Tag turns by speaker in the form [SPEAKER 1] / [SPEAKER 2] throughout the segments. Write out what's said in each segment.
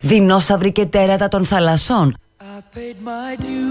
[SPEAKER 1] Δεινόσαυροι και τέρατα των θαλασσών.
[SPEAKER 2] I've paid my dues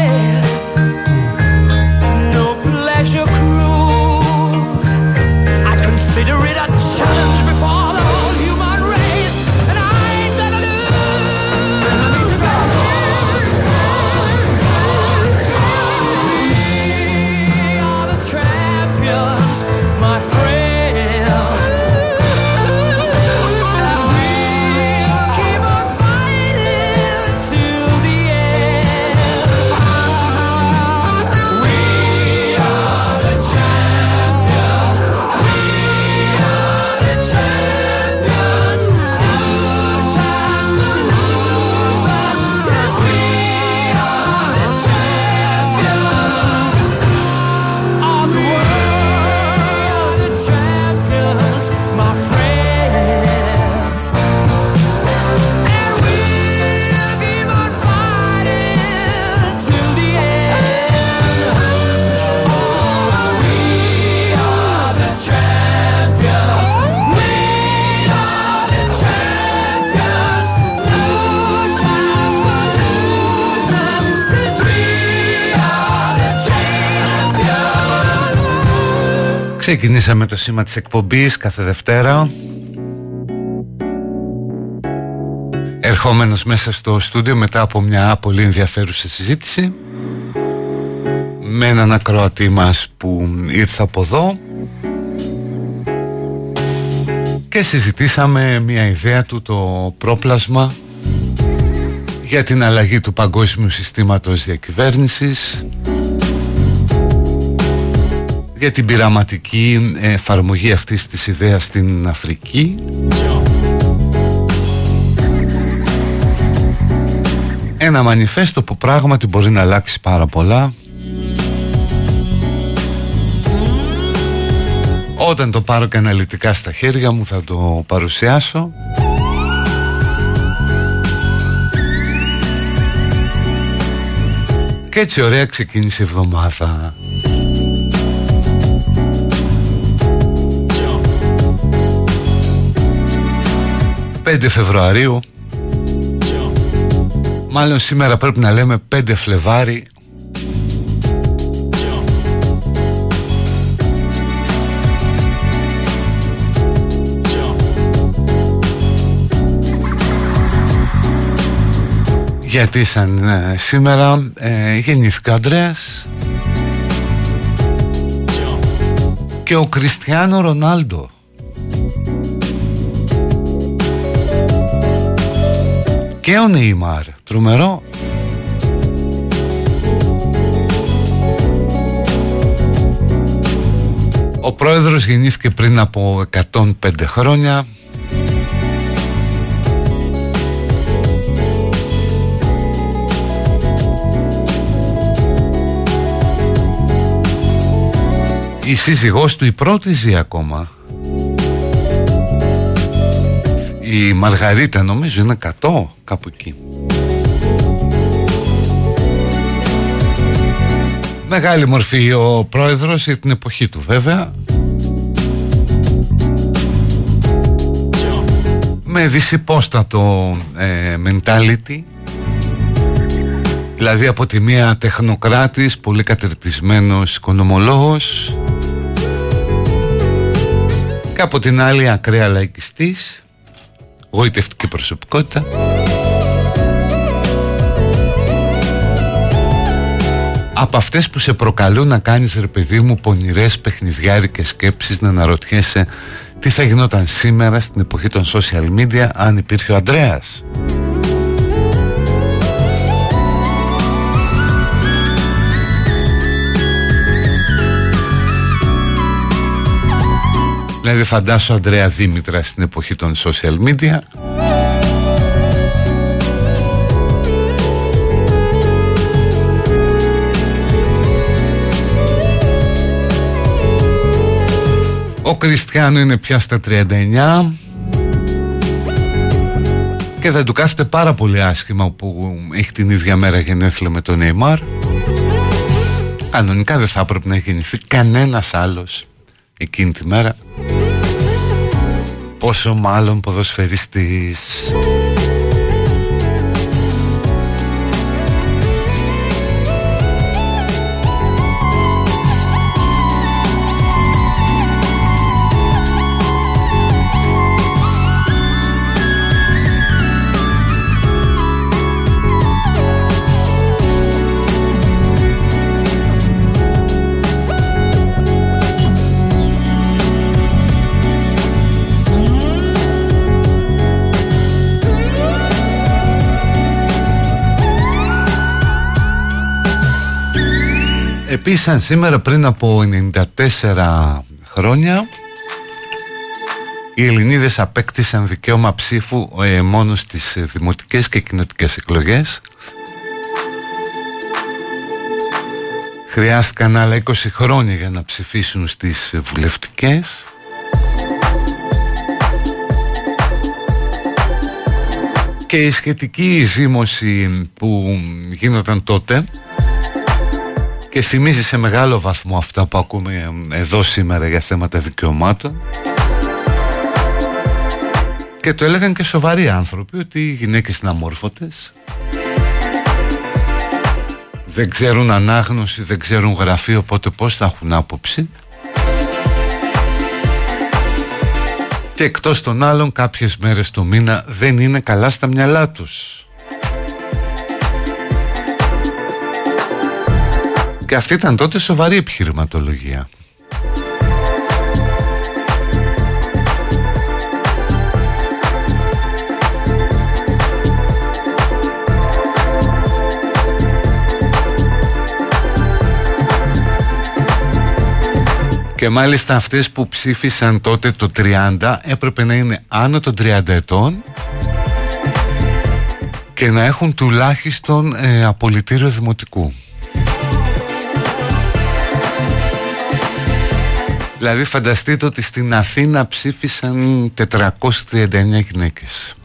[SPEAKER 3] Ξεκινήσαμε το σήμα της εκπομπής κάθε Δευτέρα. Ερχόμενος μέσα στο στούντιο μετά από μια πολύ ενδιαφέρουσα συζήτηση Με έναν ακροατή μας που ήρθε από εδώ. Και συζητήσαμε μια ιδέα του το πρόπλασμα για την αλλαγή του παγκόσμιου συστήματος διακυβέρνησης για την πειραματική εφαρμογή αυτής της ιδέας στην Αφρική. Ένα μανιφέστο που πράγματι μπορεί να αλλάξει πάρα πολλά. Όταν το πάρω και αναλυτικά στα χέρια μου θα το παρουσιάσω. Και έτσι ωραία ξεκίνησε η εβδομάδα 5 Φεβρουαρίου. Μάλλον σήμερα πρέπει να λέμε 5 Φλεβάρι. Γιατί σαν ε, σήμερα ε, γεννήθηκε ο Ανδρέας και ο Κριστιανό Ρονάλντο και ο Νεϊμάρ τρομερό. Ο πρόεδρος γεννήθηκε πριν από 105 χρόνια. Η σύζυγός του η πρώτη ζει ακόμα Η Μαργαρίτα νομίζω είναι 100 κάπου εκεί. Μεγάλη μορφή ο πρόεδρος για την εποχή του βέβαια. Με δυσυπόστατο ε, mentality. Δηλαδή από τη μία τεχνοκράτης, πολύ κατερτισμένος οικονομολόγος. Και από την άλλη ακραία λαϊκιστής, γοητευτική προσωπικότητα. Από αυτές που σε προκαλούν να κάνεις ρε παιδί μου πονηρές παιχνιδιάρικες σκέψεις να αναρωτιέσαι τι θα γινόταν σήμερα στην εποχή των social media αν υπήρχε ο Ανδρέας Δηλαδή φαντάσου Ανδρέα Δήμητρα στην εποχή των social media Ο Κριστιανό είναι πια στα 39 και δεν του κάθεται πάρα πολύ άσχημα που έχει την ίδια μέρα γενέθλια με τον Νεϊμάρ. Κανονικά δεν θα έπρεπε να γεννηθεί κανένας άλλος εκείνη τη μέρα. Πόσο μάλλον ποδοσφαιριστής. Επίσης σήμερα πριν από 94 χρόνια. Οι Ελληνίδες απέκτησαν δικαίωμα ψήφου ε, μόνο στις δημοτικές και κοινοτικές εκλογές. Χρειάστηκαν άλλα 20 χρόνια για να ψηφίσουν στις βουλευτικές. Και η σχετική ζήμωση που γίνονταν τότε και θυμίζει σε μεγάλο βαθμό αυτά που ακούμε εδώ σήμερα για θέματα δικαιωμάτων. Και το έλεγαν και σοβαροί άνθρωποι ότι οι γυναίκες είναι αμόρφωτες. Δεν ξέρουν ανάγνωση, δεν ξέρουν γραφείο οπότε πώς θα έχουν άποψη. Και εκτός των άλλων κάποιες μέρες το μήνα δεν είναι καλά στα μυαλά τους Και αυτή ήταν τότε σοβαρή επιχειρηματολογία. Και μάλιστα αυτές που ψήφισαν τότε το 30 έπρεπε να είναι άνω των 30 ετών και να έχουν τουλάχιστον ε, απολυτήριο δημοτικού. Δηλαδή φανταστείτε ότι στην Αθήνα ψήφισαν 439 γυναίκες.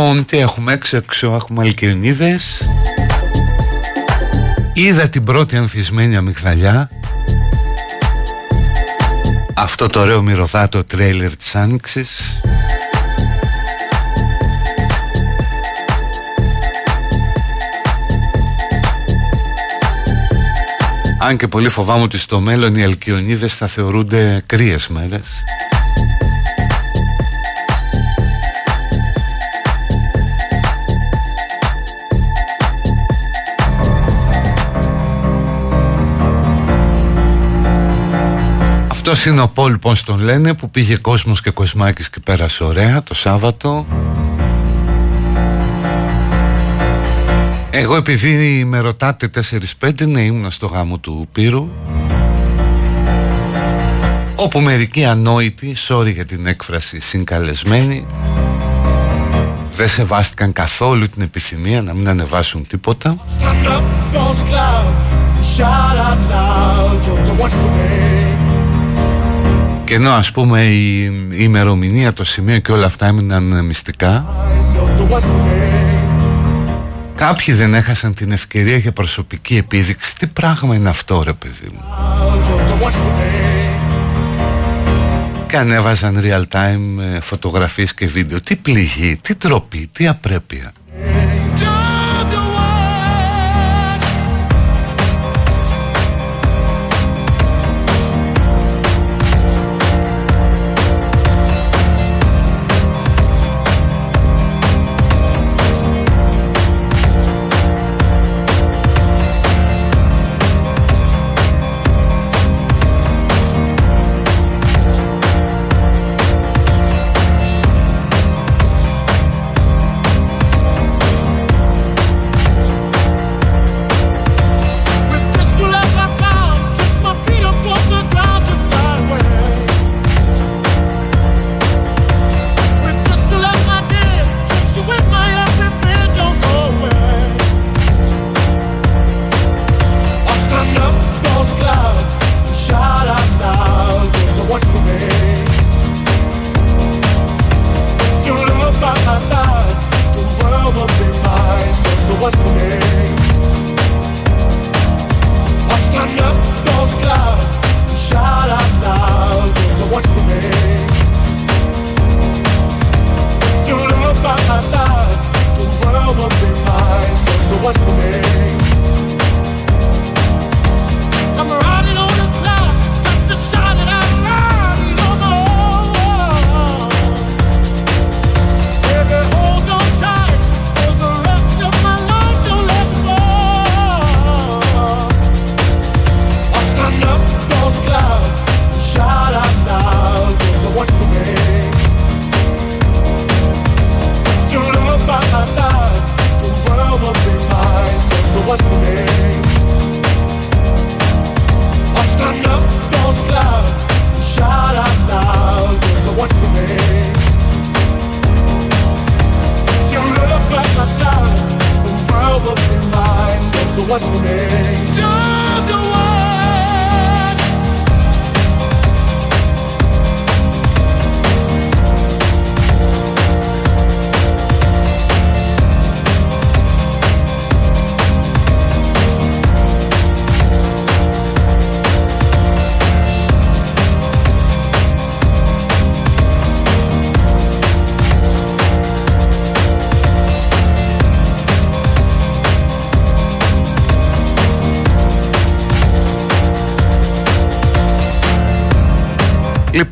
[SPEAKER 3] Λοιπόν, τι έχουμε έξω έξω, έχουμε αλκιονίδες Είδα την πρώτη ανθισμένη αμυγδαλιά. Αυτό το ωραίο μυρωδάτο τρέιλερ της Άνοιξης. Αν και πολύ φοβάμαι ότι στο μέλλον οι αλκιονίδες θα θεωρούνται κρύες μέρες Αυτό είναι ο Πολ πώς τον λένε που πήγε κόσμος και κοσμάκης και πέρασε ωραία το Σάββατο. Εγώ επειδή με ρωτάτε 4-5 ναι ήμουν στο γάμο του Πύρου. Όπου μερικοί ανόητοι, sorry για την έκφραση συγκαλεσμένοι Δεν σεβάστηκαν καθόλου την επιθυμία να μην ανεβάσουν τίποτα και ενώ ας πούμε η, η ημερομηνία, το σημείο και όλα αυτά έμειναν μυστικά Κάποιοι δεν έχασαν την ευκαιρία για προσωπική επίδειξη. Τι πράγμα είναι αυτό ρε παιδί μου; Και ανέβαζαν real time ε, φωτογραφίες και βίντεο. Τι πληγή, τι τροπή, τι απρέπεια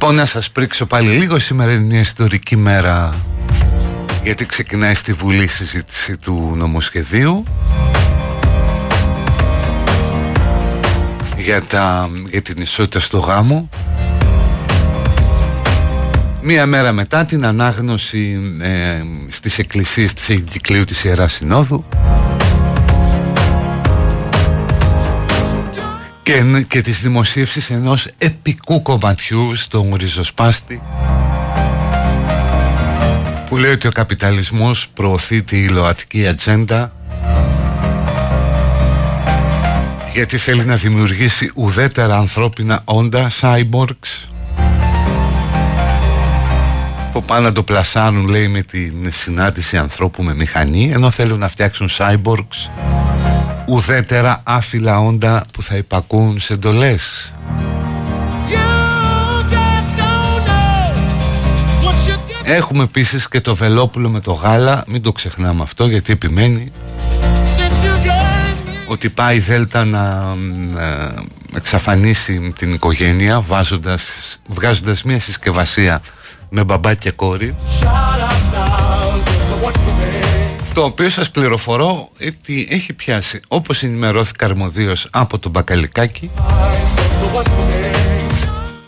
[SPEAKER 3] Λοιπόν να σας πρίξω πάλι λίγο Σήμερα είναι μια ιστορική μέρα. Γιατί ξεκινάει στη Βουλή συζήτηση του νομοσχεδίου. Για, τα, για την ισότητα στο γάμο. Μία μέρα μετά την ανάγνωση ε, στις εκκλησίες της Εγκυκλίου της Ιεράς Συνόδου και, και της δημοσίευσης ενός επικού κομματιού στον ριζοσπάστη που λέει ότι ο καπιταλισμός προωθεί τη ΛΟΑΤΚΙ ατζέντα γιατί θέλει να δημιουργήσει ουδέτερα ανθρώπινα όντα, cyborgs που πάνε να το πλασάνουν λέει με την συνάντηση ανθρώπου με μηχανή ενώ θέλουν να φτιάξουν cyborgs ουδέτερα άφυλα όντα που θα υπακούν σε εντολές. Έχουμε επίσης και το Βελόπουλο με το γάλα Μην το ξεχνάμε αυτό γιατί επιμένει. Ότι πάει η Δέλτα να ε, εξαφανίσει την οικογένεια βάζοντας, Βγάζοντας μια συσκευασία με μπαμπά και κόρη το οποίο σας πληροφορώ ότι έχει πιάσει όπως ενημερώθηκα αρμοδίως από τον Μπακαλικάκη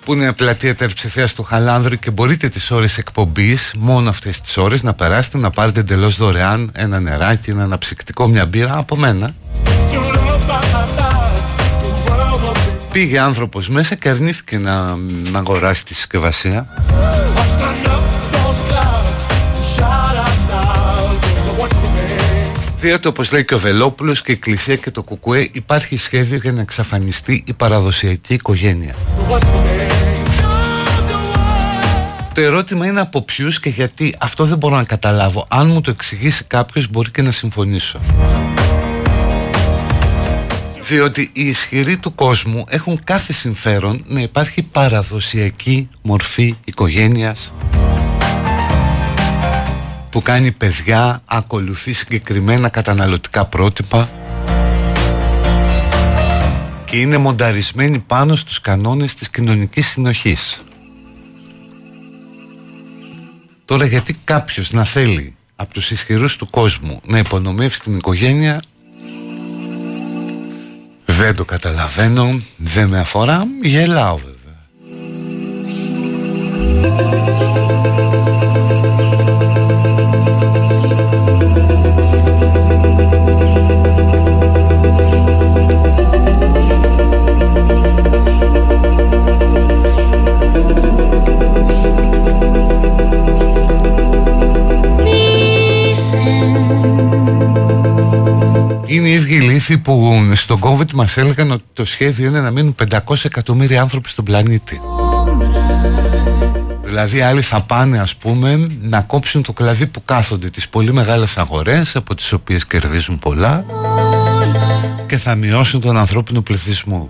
[SPEAKER 3] που είναι πλατεία τερψηφία του Χαλάνδρου και μπορείτε τις ώρες εκπομπής μόνο αυτές τις ώρες να περάσετε να πάρετε εντελώς δωρεάν ένα νεράκι, ένα αναψυκτικό, μια μπύρα από μένα. Πήγε άνθρωπος μέσα και αρνήθηκε να, να αγοράσει τη συσκευασία Διότι όπως λέει και ο Βελόπουλος και η Εκκλησία και το Κουκουέ υπάρχει σχέδιο για να εξαφανιστεί η παραδοσιακή οικογένεια. Το ερώτημα είναι από ποιους και γιατί αυτό δεν μπορώ να καταλάβω. Αν μου το εξηγήσει κάποιος μπορεί και να συμφωνήσω. Διότι οι ισχυροί του κόσμου έχουν κάθε συμφέρον να υπάρχει παραδοσιακή μορφή οικογένειας που κάνει παιδιά, ακολουθεί συγκεκριμένα καταναλωτικά πρότυπα και είναι μονταρισμένη πάνω στους κανόνες της κοινωνικής συνοχής. Τώρα γιατί κάποιος να θέλει από τους ισχυρούς του κόσμου να υπονομεύσει την οικογένεια δεν το καταλαβαίνω, δεν με αφορά, γελάω βέβαια. Είναι οι ίδιοι λύθοι που στον COVID μας έλεγαν ότι το σχέδιο είναι να μείνουν 500 εκατομμύρια άνθρωποι στον πλανήτη. Δηλαδή άλλοι θα πάνε ας πούμε να κόψουν το κλαδί που κάθονται τις πολύ μεγάλες αγορές από τις οποίες κερδίζουν πολλά και θα μειώσουν τον ανθρώπινο πληθυσμό.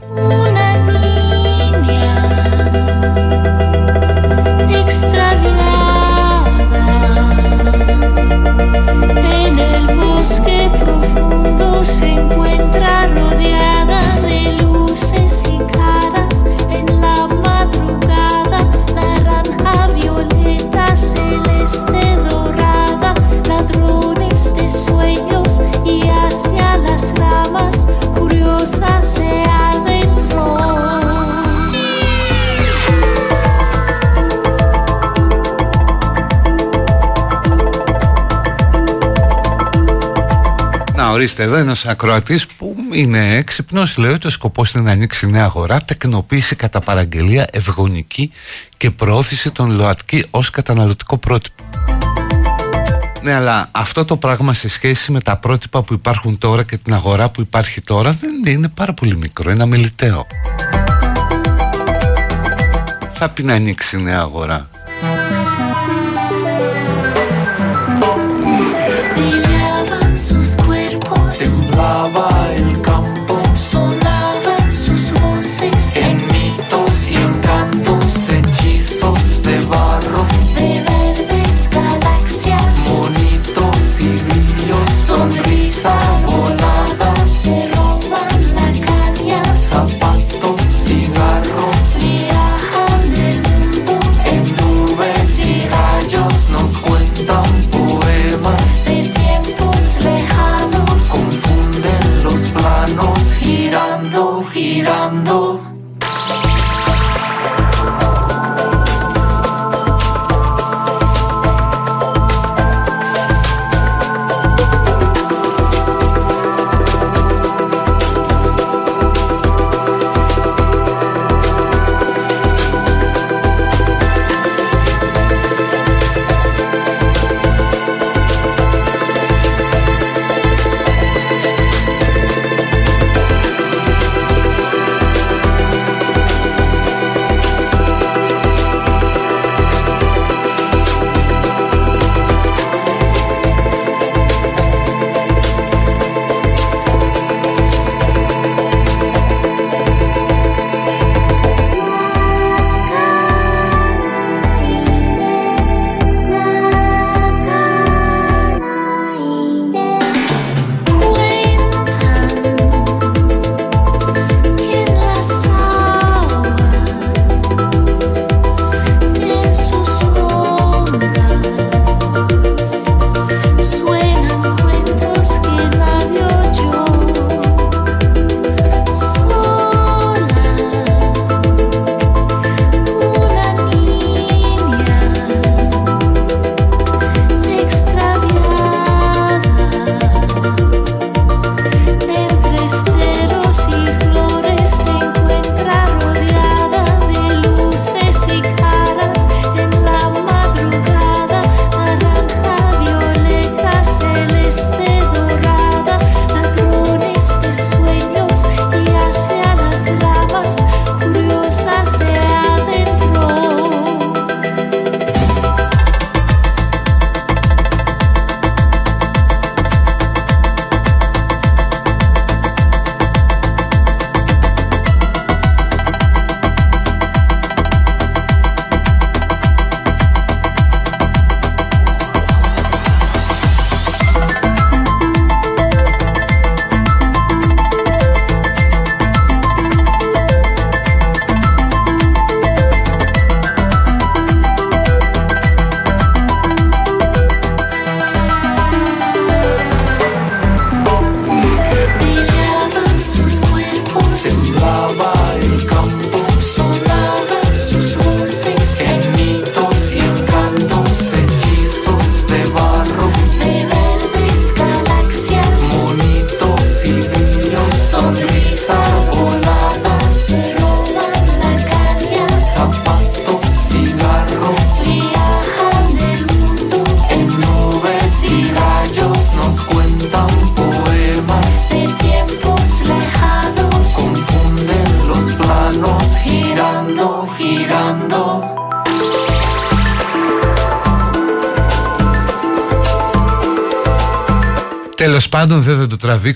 [SPEAKER 3] Ορίστε εδώ ένας ακροατής που είναι έξυπνος λέει ότι ο σκοπός είναι να ανοίξει νέα αγορά τεκνοποίηση κατά παραγγελία ευγονική και προώθηση των ΛΟΑΤΚΙ ως καταναλωτικό πρότυπο. Ναι αλλά αυτό το πράγμα σε σχέση με τα πρότυπα που υπάρχουν τώρα και την αγορά που υπάρχει τώρα δεν είναι πάρα πολύ μικρό, είναι αμεληταίο. Θα πει να ανοίξει νέα αγορά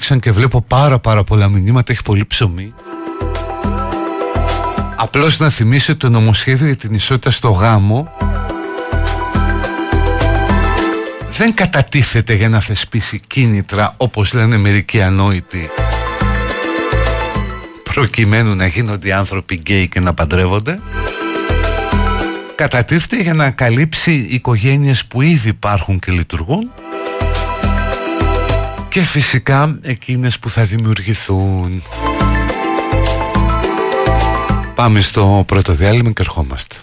[SPEAKER 4] το τραβήξαν και βλέπω πάρα πάρα πολλά μηνύματα Έχει πολύ ψωμί. Απλώς να θυμίσω το νομοσχέδιο για την ισότητα στο γάμο. Δεν κατατίθεται για να θεσπίσει κίνητρα όπως λένε μερικοί ανόητοι. Προκειμένου να γίνονται οι άνθρωποι γκέι και να παντρεύονται. Κατατίθεται για να καλύψει οικογένειες που ήδη υπάρχουν και λειτουργούν και φυσικά εκείνες που θα δημιουργηθούν. Πάμε στο πρώτο διάλειμμα και ερχόμαστε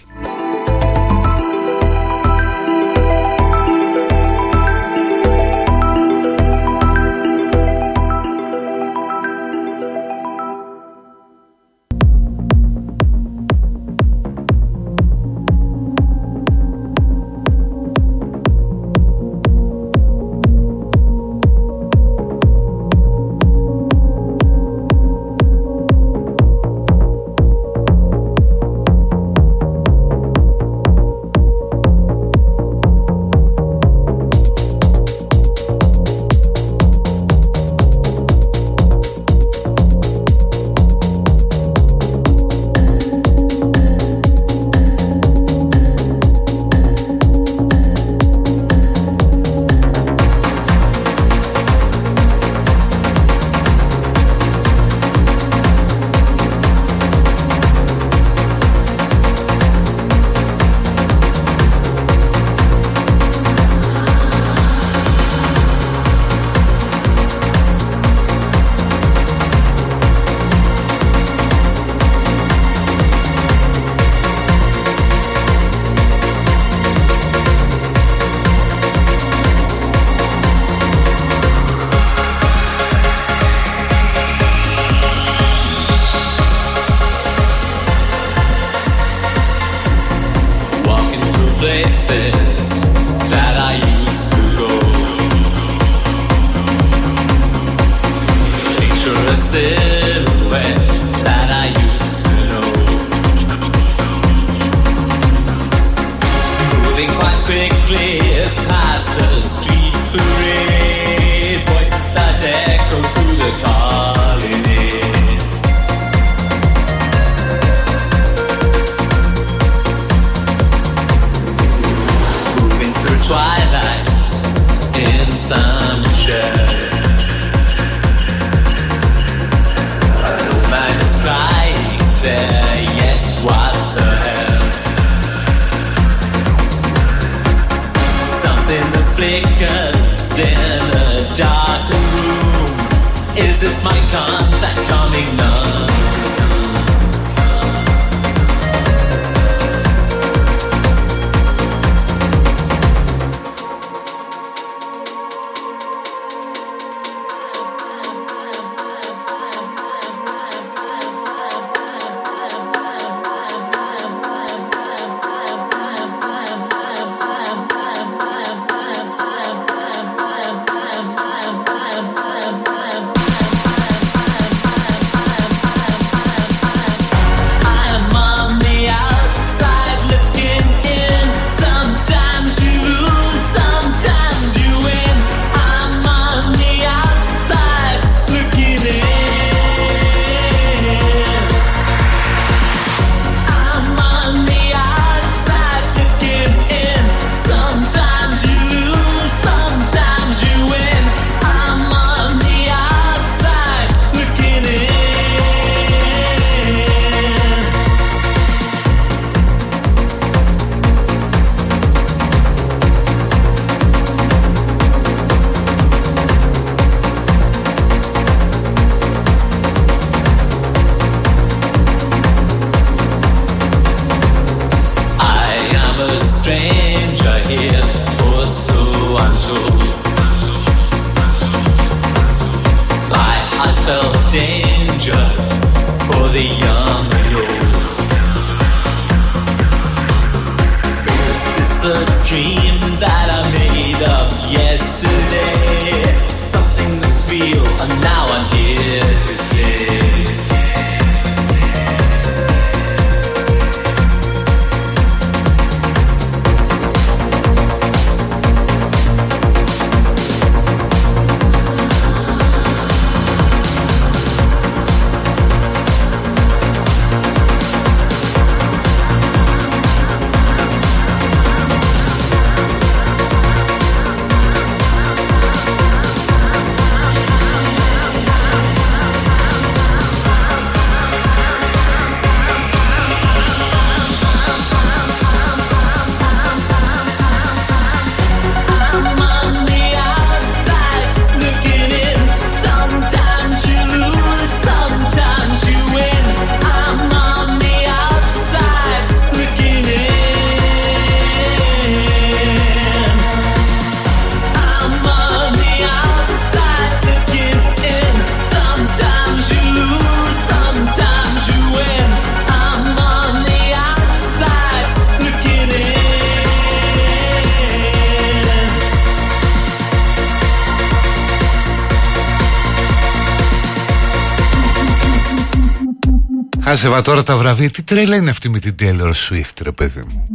[SPEAKER 3] Άσεβα τώρα τα βραβεία. Τι τρέλα είναι αυτή με την Taylor Swift, ρε παιδί μου;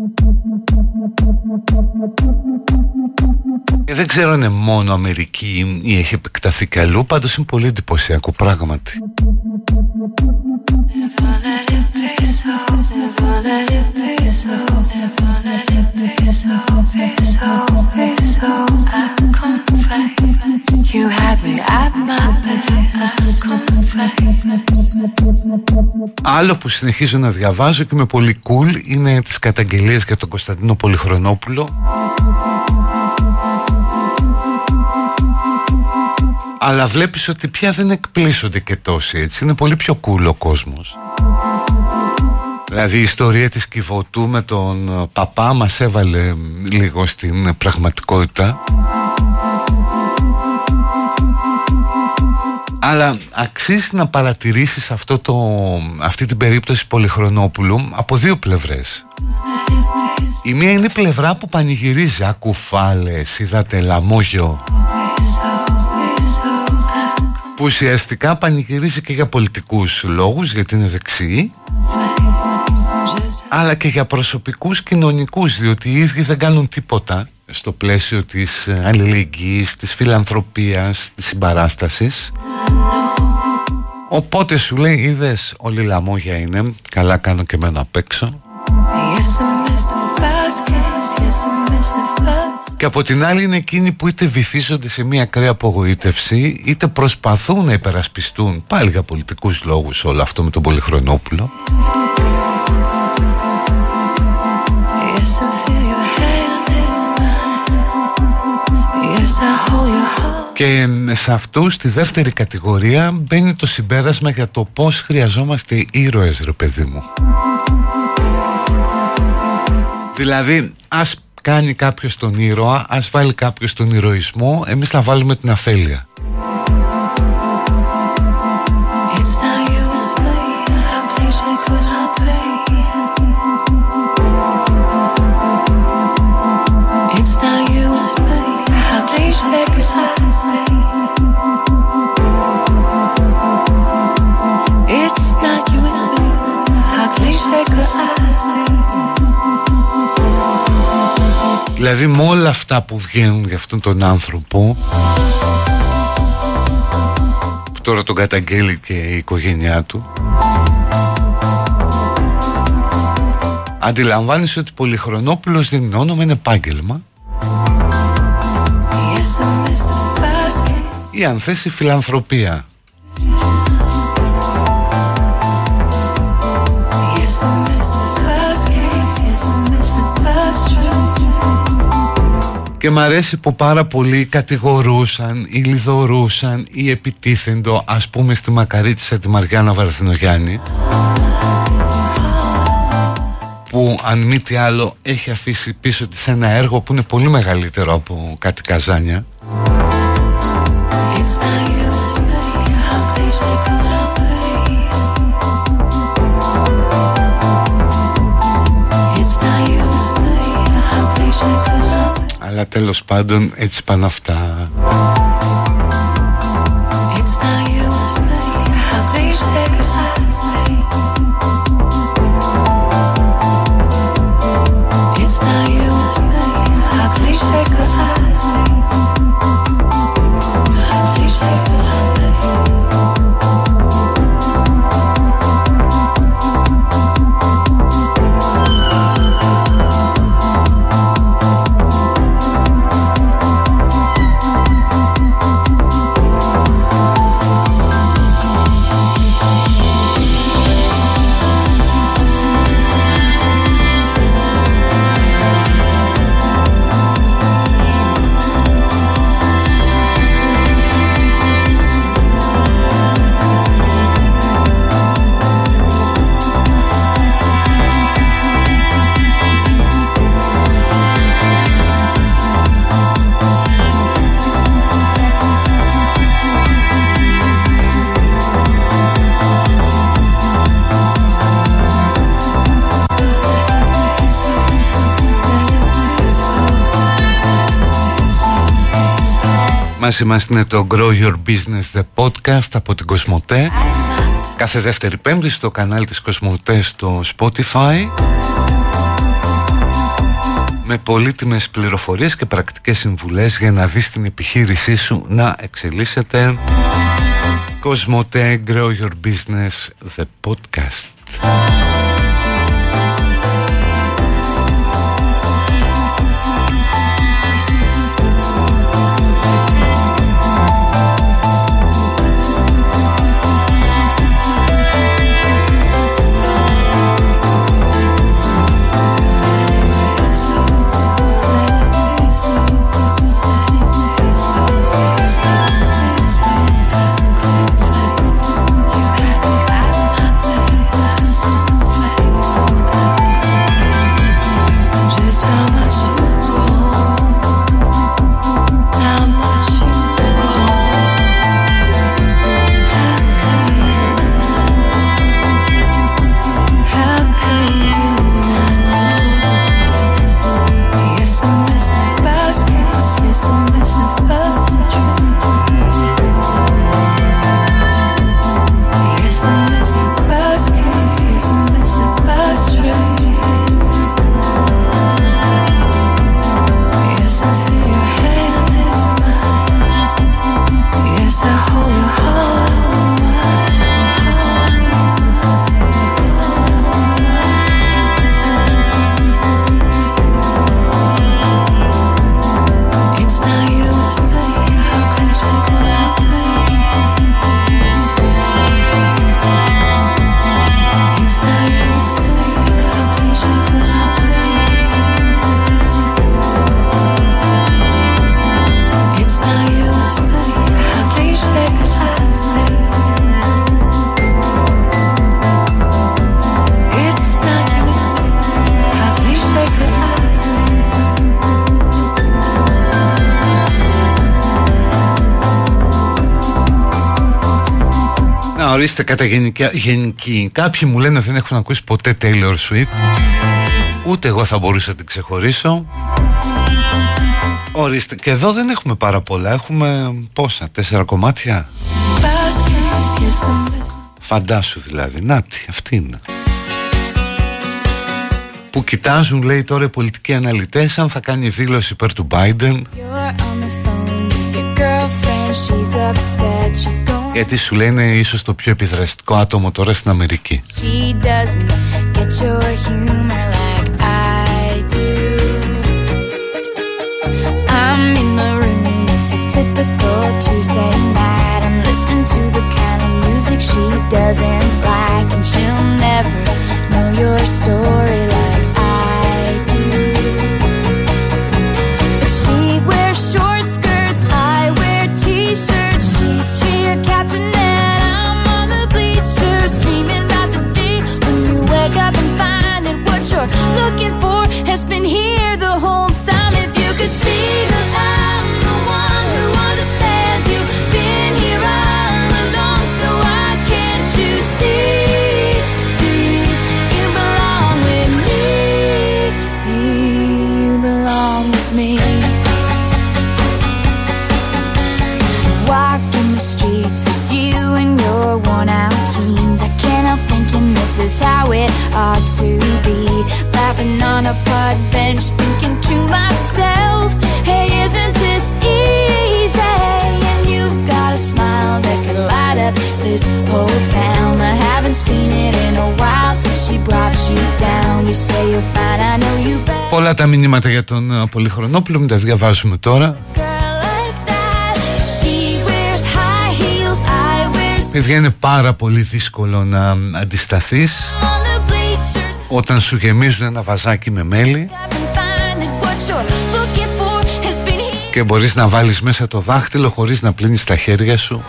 [SPEAKER 3] Ε, δεν ξέρω αν είναι μόνο Αμερική ή έχει επεκταθεί κι αλλού, πάντως είναι πολύ εντυπωσιακό πράγματι. Άλλο που συνεχίζω να διαβάζω και είμαι πολύ cool είναι τις καταγγελίες για τον Κωνσταντίνο Πολυχρονόπουλο. Αλλά βλέπεις ότι πια δεν εκπλήσονται και τόσοι έτσι. Είναι πολύ πιο cool ο κόσμος. Δηλαδή η ιστορία της Κιβωτού με τον παπά μας έβαλε λίγο στην πραγματικότητα Αλλά αξίζει να παρατηρήσεις αυτό το, αυτή την περίπτωση Πολυχρονόπουλου από δύο πλευρές. Η μία είναι η πλευρά που πανηγυρίζει. Ακουφάλες, είδατε λαμόγιο που ουσιαστικά πανηγυρίζει και για πολιτικούς λόγους γιατί είναι δεξιοί αλλά και για προσωπικούς κοινωνικούς διότι οι ίδιοι δεν κάνουν τίποτα στο πλαίσιο της αλληλεγγύης, της φιλανθρωπίας, της συμπαράστασης. Οπότε σου λέει είδες όλοι λαμόγια είναι. Καλά κάνω και μένω απ' έξω και από την άλλη είναι εκείνοι που είτε βυθίζονται σε μια ακραία απογοήτευση είτε προσπαθούν να υπερασπιστούν πάλι για πολιτικούς λόγους όλο αυτό με τον Πολυχρονόπουλο και σε αυτού στη δεύτερη κατηγορία μπαίνει το συμπέρασμα για το πώς χρειαζόμαστε ήρωες ρε παιδί μου. Δηλαδή ας κάνει κάποιος τον ήρωα Ας βάλει κάποιος τον ηρωισμό Εμείς θα βάλουμε την αφέλεια Δηλαδή με όλα αυτά που βγαίνουν για αυτόν τον άνθρωπο που τώρα τον καταγγέλει και η οικογένειά του Αντιλαμβάνεσαι ότι Πολυχρονόπουλος δεν είναι όνομα, είναι επάγγελμα. Ή αν θέσει φιλανθρωπία και μ' αρέσει που πάρα πολλοί κατηγορούσαν ή λιδωρούσαν ή επιτίθεντο ας πούμε στη Μακαρίτησα τη Μαριάννα Βαρθινογιάννη που αν μη τι άλλο έχει αφήσει πίσω της ένα έργο που είναι πολύ μεγαλύτερο από κάτι καζάνια αλλά τέλος πάντων έτσι πάνε αυτά Μαζί μας είναι το Grow Your Business The Podcast από την Κοσμοτέ.
[SPEAKER 5] Κάθε δεύτερη πέμπτη στο κανάλι της Κοσμοτέ στο Spotify. Με πολύτιμες πληροφορίες και πρακτικές συμβουλές για να δεις την επιχείρησή σου να εξελίσσεται. Κοσμοτέ Grow Your Business The Podcast ορίστε κατά γενική, γενική. Κάποιοι μου λένε ότι δεν έχουν ακούσει ποτέ Taylor Swift. Ούτε εγώ θα μπορούσα να την ξεχωρίσω. Ορίστε και εδώ δεν έχουμε πάρα πολλά. Έχουμε πόσα, τέσσερα κομμάτια; Φαντάσου δηλαδή, νάτι, αυτή είναι. Που κοιτάζουν λέει τώρα οι πολιτικοί αναλυτές αν θα κάνει δήλωση υπέρ του Biden γιατί σου λένε ίσως το πιο επιδραστικό άτομο τώρα στην Αμερική. Doesn't like and she'll never know your story looking for has been here the whole time. If you could see Laughing on a park bench, thinking to myself, hey, isn't this easy? And you've got a smile that could light up this whole town. I haven't seen it in a while since she brought you down. You say you're fine, I know you better. Πολλά τα μηνύματα για τον uh, Πολυχρονόπουλο, μην τα διαβάζουμε τώρα. Παιδιά είναι πάρα πολύ δύσκολο να αντισταθείς όταν σου γεμίζουν ένα βαζάκι με μέλι και μπορείς να βάλεις μέσα το δάχτυλο χωρίς να πλύνεις τα χέρια σου.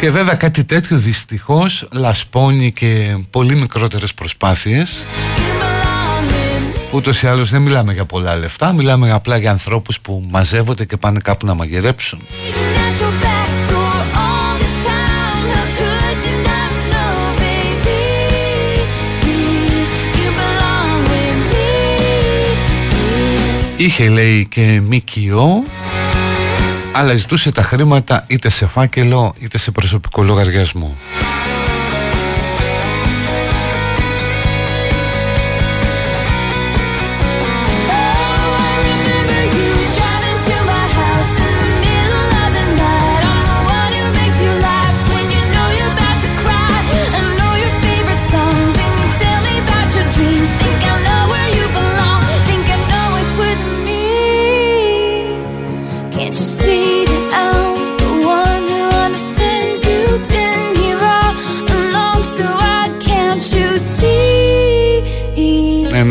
[SPEAKER 5] Και βέβαια κάτι τέτοιο δυστυχώς λασπώνει και πολύ μικρότερες προσπάθειες. Ούτως ή άλλως δεν μιλάμε για πολλά λεφτά Μιλάμε απλά για ανθρώπους που μαζεύονται και πάνε κάπου να μαγειρέψουν Είχε λέει και ΜΚΟ
[SPEAKER 3] αλλά ζητούσε τα χρήματα είτε σε φάκελο είτε σε προσωπικό λογαριασμό.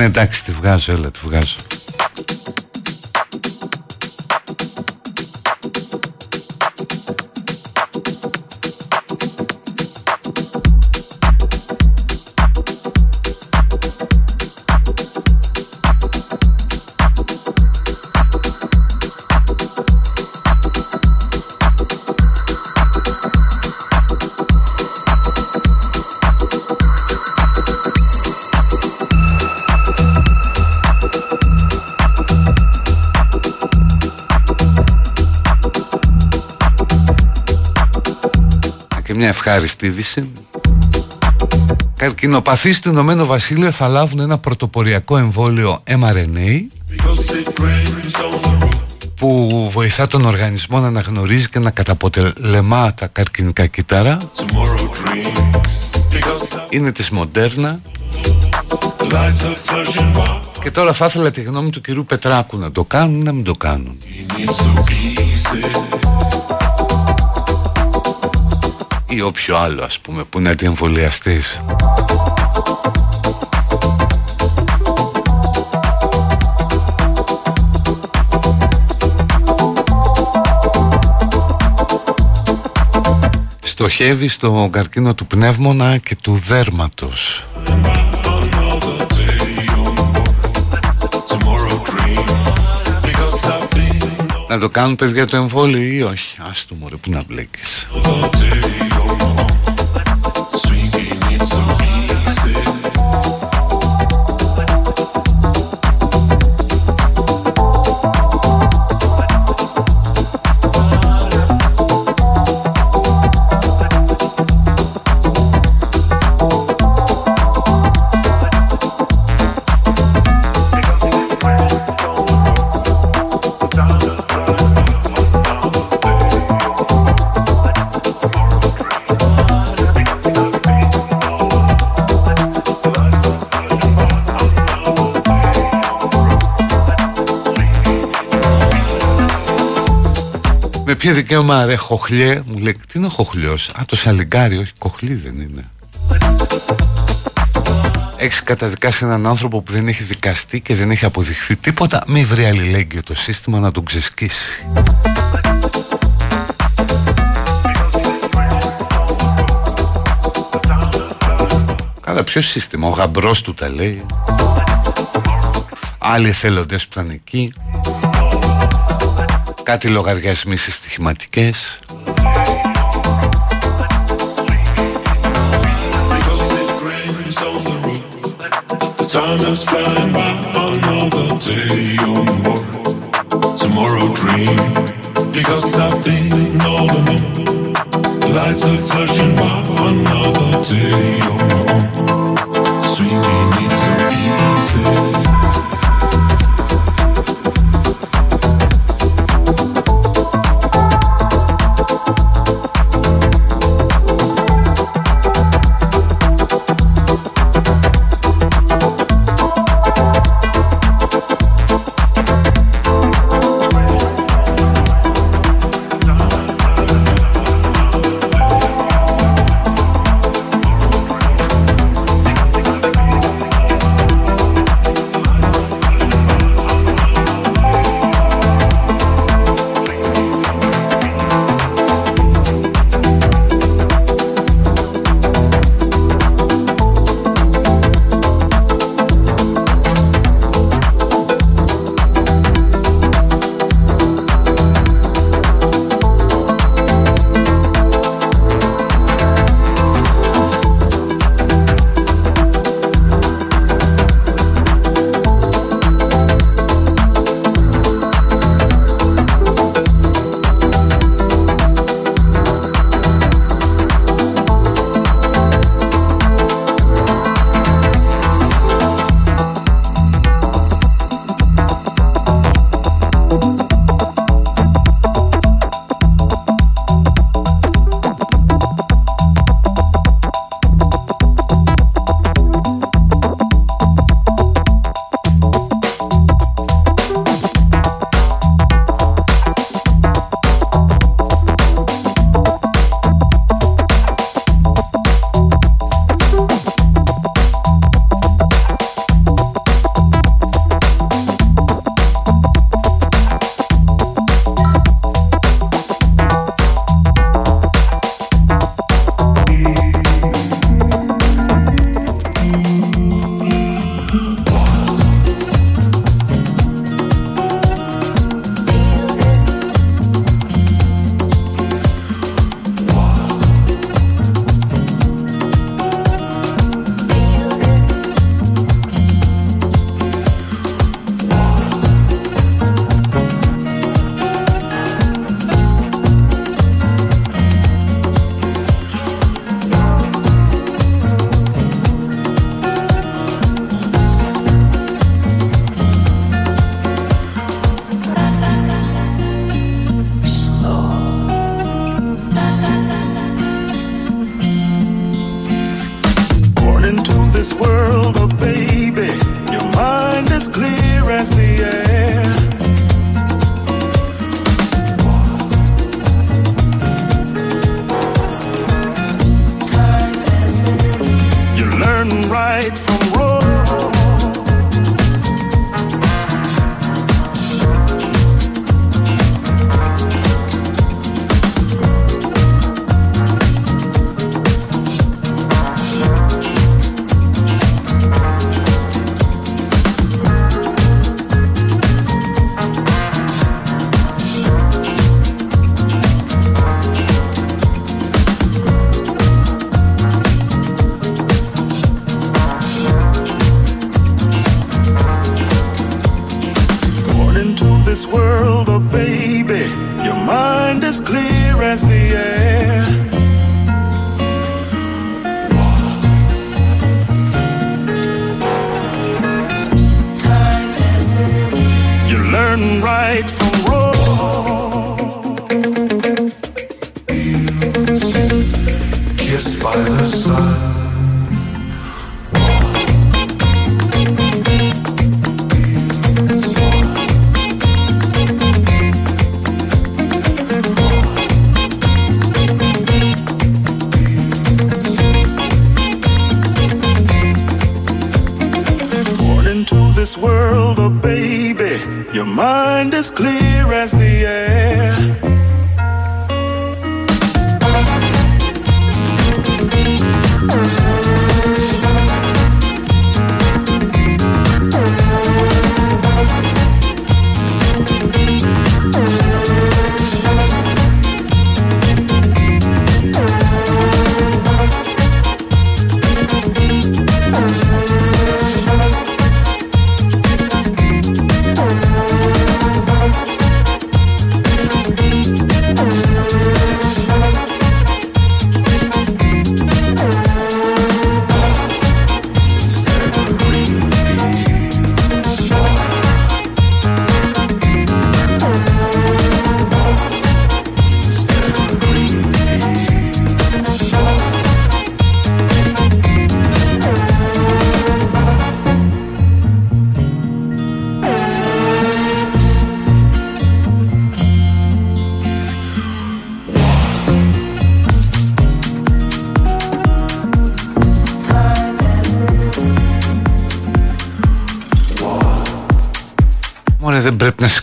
[SPEAKER 3] Εντάξει, τη βγάζω, έλα, τη βγάζω. Μια ευχάριστη είδηση. Καρκινοπαθείς του Ηνωμένου Βασίλειο θα λάβουν ένα πρωτοποριακό εμβόλιο mRNA που βοηθά τον οργανισμό να αναγνωρίζει και να καταποτελεμά τα καρκινικά κύτταρα. Είναι της Μοντέρνα και τώρα θα ήθελα τη γνώμη του κυρίου Πετράκου να το κάνουν ή να μην το κάνουν ή όποιο άλλο ας πούμε που είναι αντιεμβολιαστής. Στοχεύει στο καρκίνο του πνεύμονα και του δέρματος. Να το κάνουν παιδιά το εμβόλιο ή όχι; Ας το μωρέ που να μπλέκεις ποιο δικαίωμα ρε χοχλιέ; Μου λέει τι είναι ο χοχλιός; Α το σαλιγκάρι όχι κοχλί δεν είναι Έχεις καταδικάσει έναν άνθρωπο που δεν έχει δικαστεί και δεν έχει αποδειχθεί τίποτα. Μη βρει αλληλέγγυο το σύστημα να τον ξεσκίσει. Καλά ποιο σύστημα Ο γαμπρός του τα λέει. Άλλοι εθελοντές που ήταν εκεί κάτι λογαριασμοί σε στοιχηματικές Time is flying by another day on board. Tomorrow dream because I think no the moon. Lights are flashing by another day on my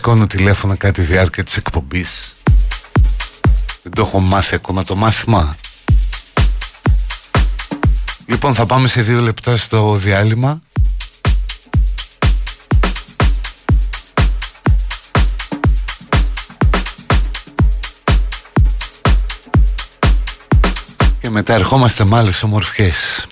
[SPEAKER 3] σηκώνω τηλέφωνο κάτι διάρκεια της εκπομπής. Δεν το έχω μάθει ακόμα το μάθημα. Λοιπόν θα πάμε σε δύο λεπτά στο διάλειμμα. Και μετά ερχόμαστε με άλλες ομορφιές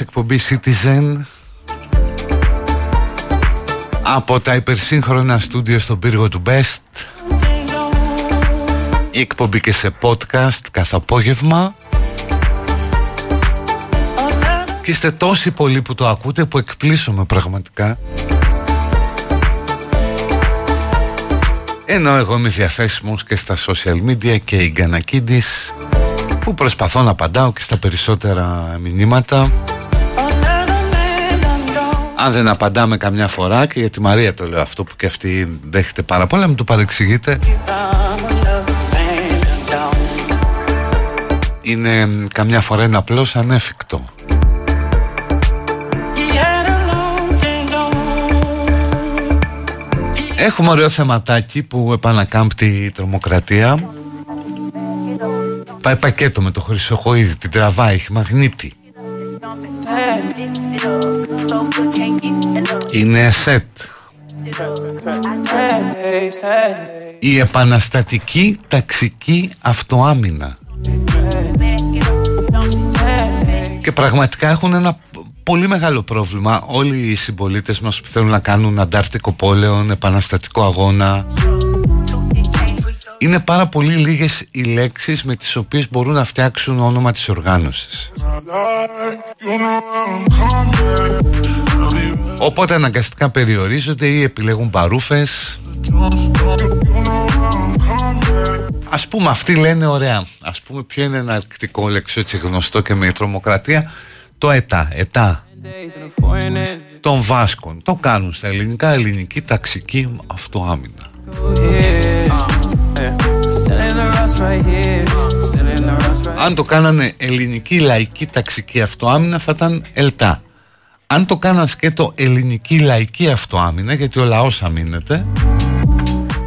[SPEAKER 3] εκπομπής Citizen. Από τα υπερσύγχρονα στούντιο στον πύργο του Best. Η εκπομπή και σε podcast κάθε απόγευμα. Και είστε τόσοι πολλοί που το ακούτε που εκπλήσωμε πραγματικά. Ενώ εγώ είμαι διαθέσιμος και στα social media και η Γκανακίδης που προσπαθώ να απαντάω και στα περισσότερα μηνύματα αν δεν απαντάμε καμιά φορά και για τη Μαρία το λέω αυτό που και αυτή δέχεται πάρα πολλά μην το παρεξηγείτε. Είναι καμιά φορά είναι απλώς ανέφικτο. Έχουμε ωραίο θεματάκι που επανακάμπτει η τρομοκρατία. Πάει πακέτο με το χρυσοχοίδι, την τραβάει, έχει μαγνήτη Είναι σετ. Η επαναστατική ταξική αυτοάμυνα. Και πραγματικά έχουν ένα πολύ μεγάλο πρόβλημα Όλοι οι συμπολίτες μας που θέλουν να κάνουν αντάρτικο πόλεων, επαναστατικό αγώνα είναι πάρα πολύ λίγες οι λέξεις με τις οποίες μπορούν να φτιάξουν όνομα της οργάνωσης. Οπότε αναγκαστικά περιορίζονται ή επιλέγουν παρούφες. Ας πούμε αυτοί λένε ωραία. Ας πούμε ποιο είναι ένα αρκτικό λέξο έτσι γνωστό και με η τρομοκρατία; Το ΕΤΑ, ΕΤΑ των Βάσκων. Το κάνουν στα ελληνικά, ελληνική ταξική αυτοάμυνα. Αν το κάνανε ελληνική λαϊκή ταξική αυτοάμυνα θα ήταν ΕΛΤΑ. Αν το κάνανε σκέτο ελληνική λαϊκή αυτοάμυνα, γιατί ο λαός αμήνεται,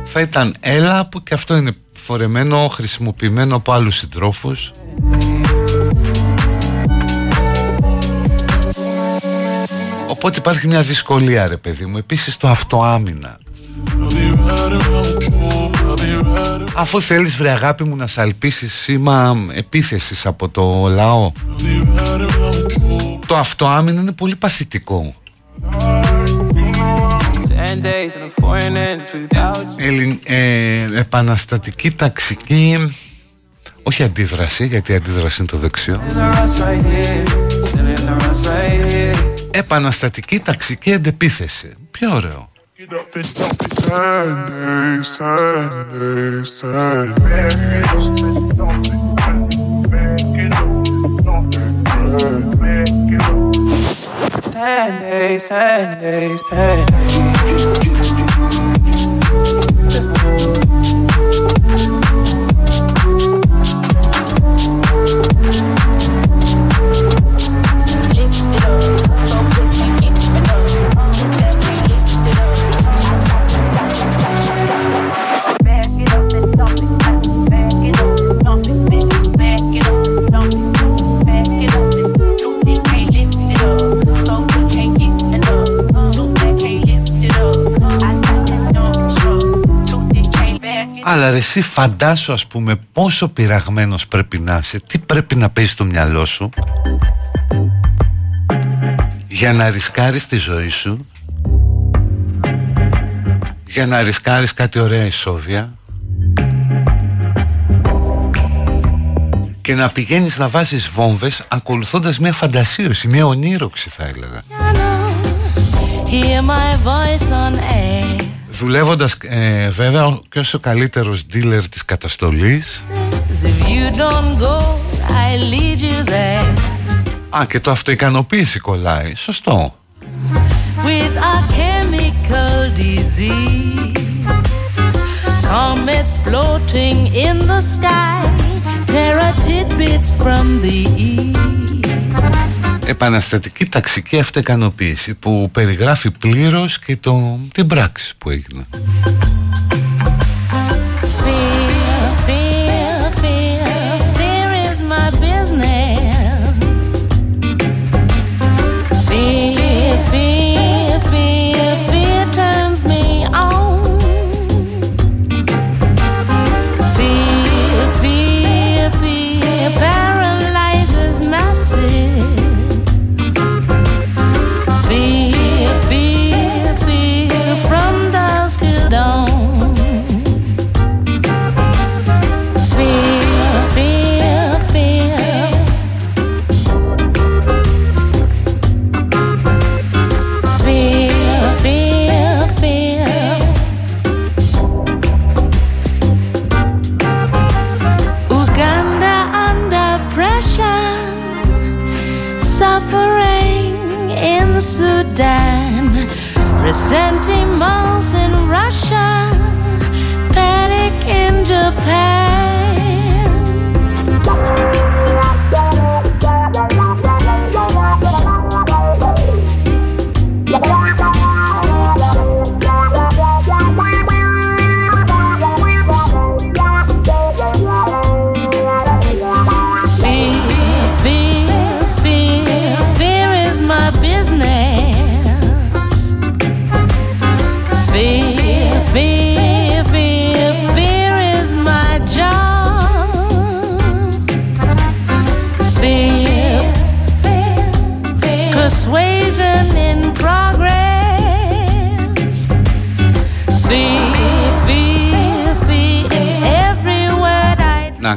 [SPEAKER 3] θα ήταν ΕΛΑ που και αυτό είναι φορεμένο, χρησιμοποιημένο από άλλους συντρόφους. Οπότε υπάρχει μια δυσκολία ρε παιδί μου Επίσης το αυτοάμυνα Αφού θέλεις βρε αγάπη μου να σαλπίσεις σήμα επίθεσης από το λαό. Το αυτοάμυνα είναι πολύ παθητικό. Ελλην, ε, επαναστατική ταξική όχι αντίδραση γιατί η αντίδραση είναι το δεξιό. Επαναστατική ταξική αντεπίθεση. Πιο ωραίο Get up.
[SPEAKER 6] Ten days, ten days, ten days. Ten days, ten days, ten days.
[SPEAKER 3] Εσύ φαντάσου ας πούμε πόσο πειραγμένος πρέπει να είσαι Τι πρέπει να παίζει στο μυαλό σου Για να ρισκάρεις τη ζωή σου Για να ρισκάρεις κάτι ωραία ισόβια Και να πηγαίνεις να βάζεις βόμβες Ακολουθώντας μια φαντασίωση Μια ονείροξη θα έλεγα
[SPEAKER 5] Hear my voice on air
[SPEAKER 3] δουλεύοντας ε, βέβαια και ως ο καλύτερος διλέρ της καταστολής. Α, και το αυτο κολλάει. Σωστό.
[SPEAKER 5] With Σωστό; chemical floating in the sky.
[SPEAKER 3] Επαναστατική ταξική αυτοικανοποίηση Που περιγράφει πλήρως και το, την πράξη που έγινε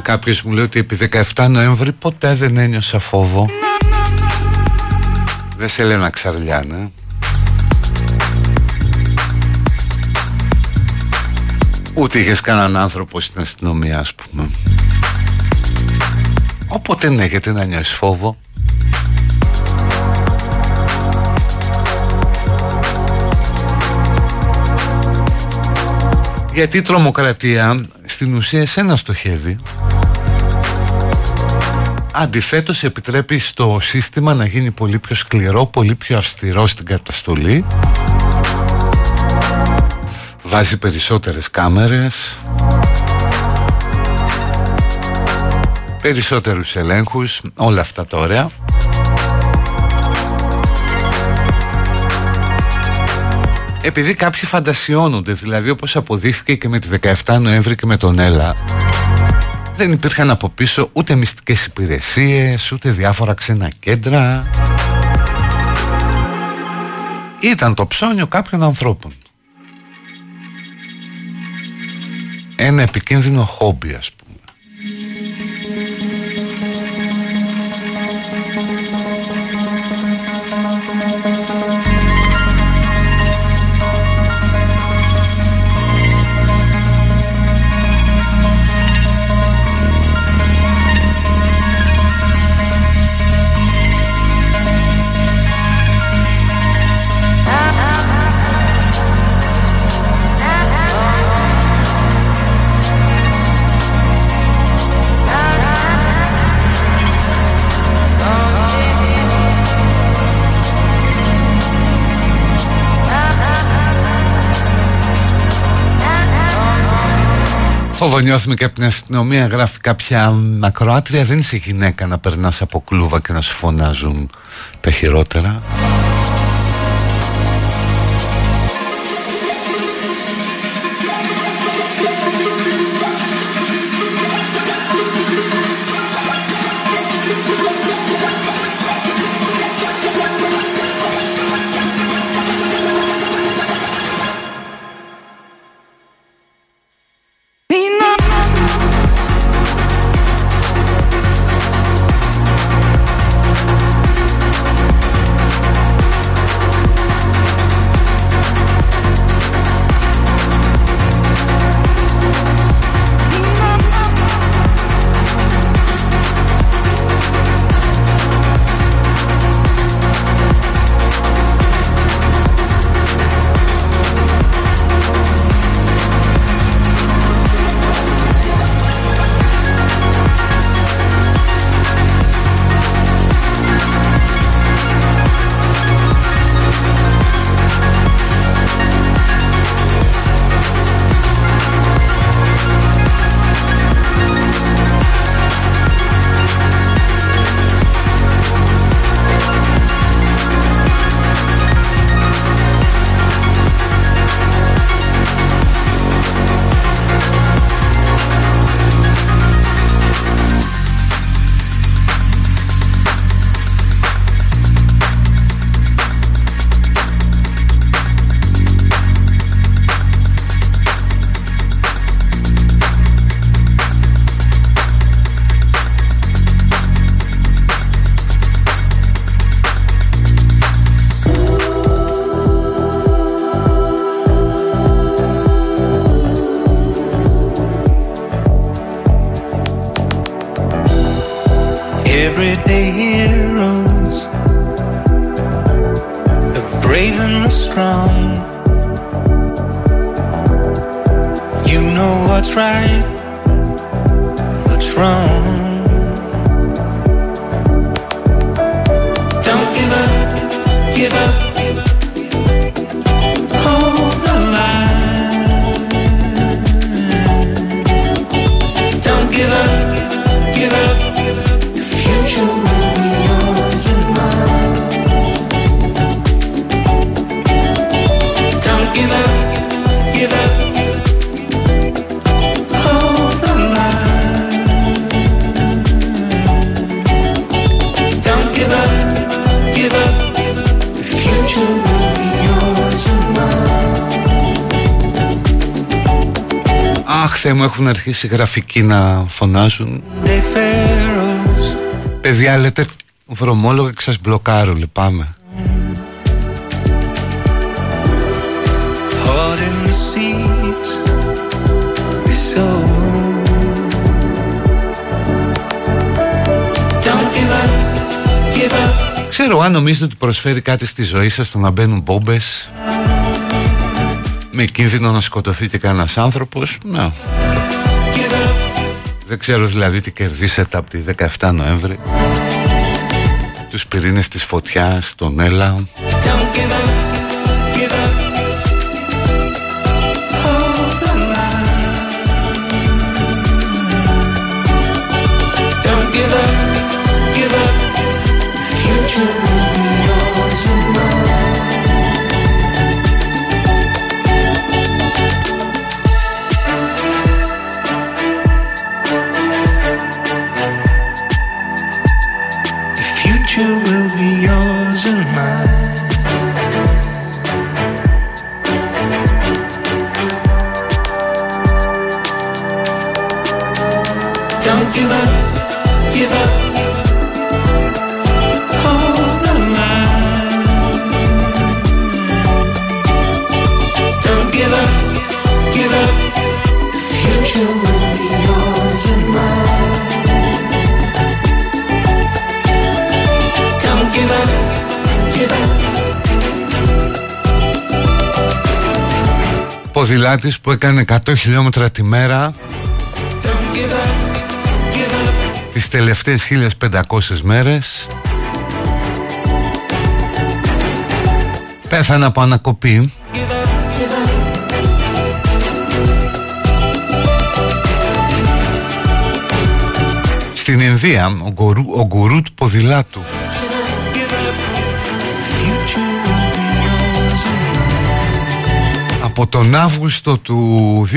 [SPEAKER 3] κάποιος μου λέει ότι επί 17 Νοέμβρη ποτέ δεν ένιωσα φόβο. Δεν σε λένε ξαρλιάνε. Ούτε είχες κανέναν άνθρωπο στην αστυνομία ας πούμε. Όποτε δεν έχετε να νιώσεις φόβο. Γιατί η τρομοκρατία στην ουσία εσένα στοχεύει Αντιθέτως επιτρέπει στο σύστημα να γίνει πολύ πιο σκληρό, πολύ πιο αυστηρό στην καταστολή. Βάζει περισσότερες κάμερες. Περισσότερους ελέγχους, όλα αυτά τα ωραία. Επειδή κάποιοι φαντασιώνονται, δηλαδή όπως αποδείχθηκε και με τη 17 Νοέμβρη και με τον Έλα δεν υπήρχαν από πίσω ούτε μυστικές υπηρεσίες, ούτε διάφορα ξένα κέντρα. Ήταν το ψώνιο κάποιων ανθρώπων. Ένα επικίνδυνο χόμπι ας πούμε. Φοβονιώθουμε και από την αστυνομία γράφει κάποια ακροάτρια Δεν είσαι γυναίκα να περνάς από κλούβα και να σου φωνάζουν τα χειρότερα
[SPEAKER 7] everyday heroes, the brave and the strong. You know what's right, what's wrong. Don't give up, give up. Mine.
[SPEAKER 3] Αχ, Θεέ μου, έχουν αρχίσει οι γραφικοί να φωνάζουν.
[SPEAKER 7] They pharaohs.
[SPEAKER 3] Παιδιά, λέτε βρωμόλογα και σας μπλοκάρω, λυπάμαι.
[SPEAKER 7] Caught in the seeds we sow. Don't give up, give up.
[SPEAKER 3] Ξέρω αν νομίζετε ότι προσφέρει κάτι στη ζωή σας το να μπαίνουν μπόμπες με κίνδυνο να σκοτωθεί και κανένας άνθρωπος. Ναι.
[SPEAKER 7] Give up,
[SPEAKER 3] Δεν ξέρω δηλαδή τι κερδίσατε από τη 17 Νοέμβρη. Τους πυρήνες της φωτιάς, τον Έλα. Ποδηλάτης που έκανε 100 χιλιόμετρα τη μέρα
[SPEAKER 7] Don't give up, give up.
[SPEAKER 3] τις τελευταίες 1500 μέρες Πέθανε από ανακοπή
[SPEAKER 7] Give up, give up.
[SPEAKER 3] Στην Ινδία ο, γκουρού, ο γκουρού του ποδηλάτου από τον Αύγουστο του 2020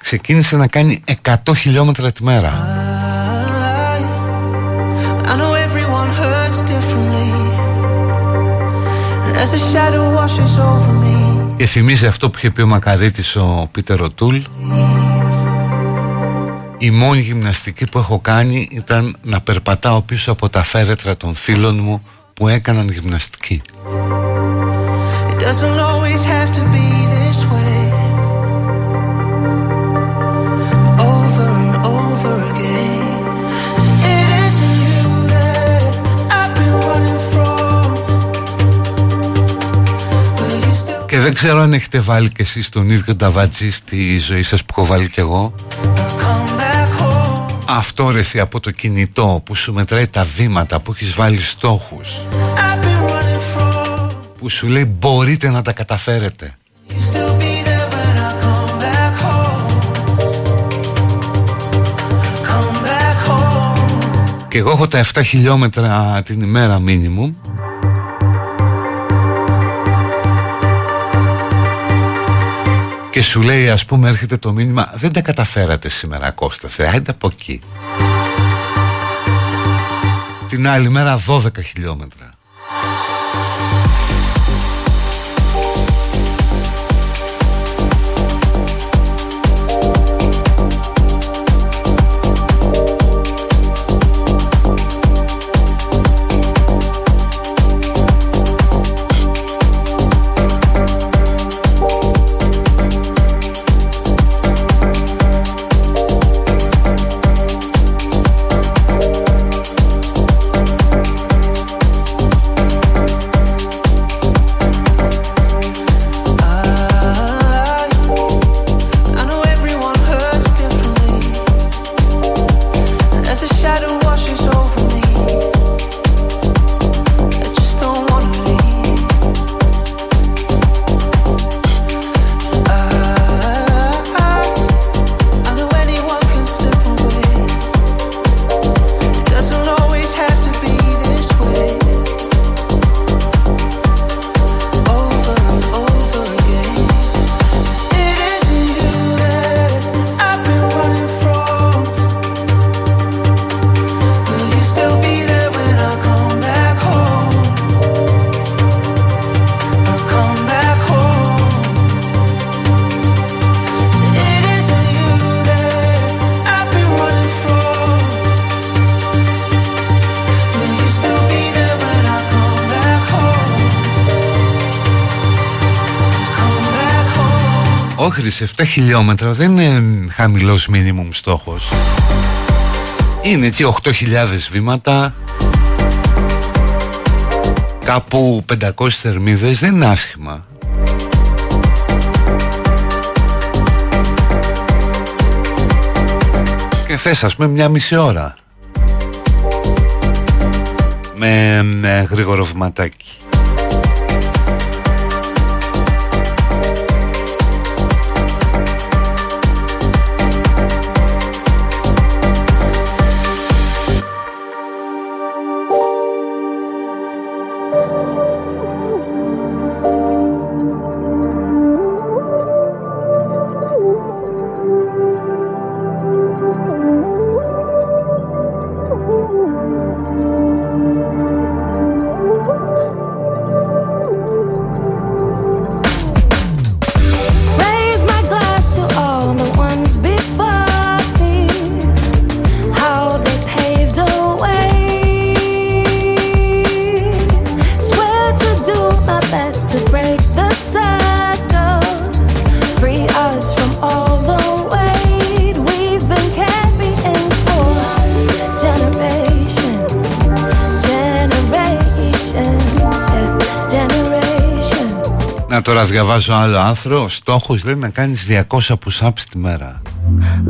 [SPEAKER 3] ξεκίνησε να κάνει 100 χιλιόμετρα τη μέρα.
[SPEAKER 8] I know everyone hurts differently. And as a shadow washes over me,
[SPEAKER 3] Και θυμίζει αυτό που είχε πει ο Μακαρίτης ο Πίτερ Οτούλ Η μόνη γυμναστική που έχω κάνει ήταν να περπατάω πίσω από τα φέρετρα των φίλων μου που έκαναν γυμναστική. Δεν ξέρω αν έχετε βάλει κι εσείς τον ίδιο ταβατζή στη ζωή σας που έχω βάλει κι εγώ.
[SPEAKER 8] come back home.
[SPEAKER 3] Αυτό ρε εσύ από το κινητό που σου μετράει τα βήματα, που έχεις βάλει στόχους, που σου λέει μπορείτε να τα καταφέρετε.
[SPEAKER 8] You still be there when I come back home. Come back home.
[SPEAKER 3] Και εγώ έχω τα 7 χιλιόμετρα την ημέρα μίνιμουμ Και σου λέει ας πούμε έρχεται το μήνυμα Δεν τα καταφέρατε σήμερα Κώστας ε, Άντε από εκεί Την άλλη μέρα 12 χιλιόμετρα Χρήση 7 χιλιόμετρα δεν είναι χαμηλός μίνιμουμ στόχος. Είναι εκεί 8.000 βήματα. Κάπου 500 θερμίδες δεν είναι άσχημα. Και θες ας πούμε μια μισή ώρα. Με, με γρήγορο βηματάκι τώρα διαβάζω άλλο άθρο Στόχος λέει να κάνεις 200 push-ups τη μέρα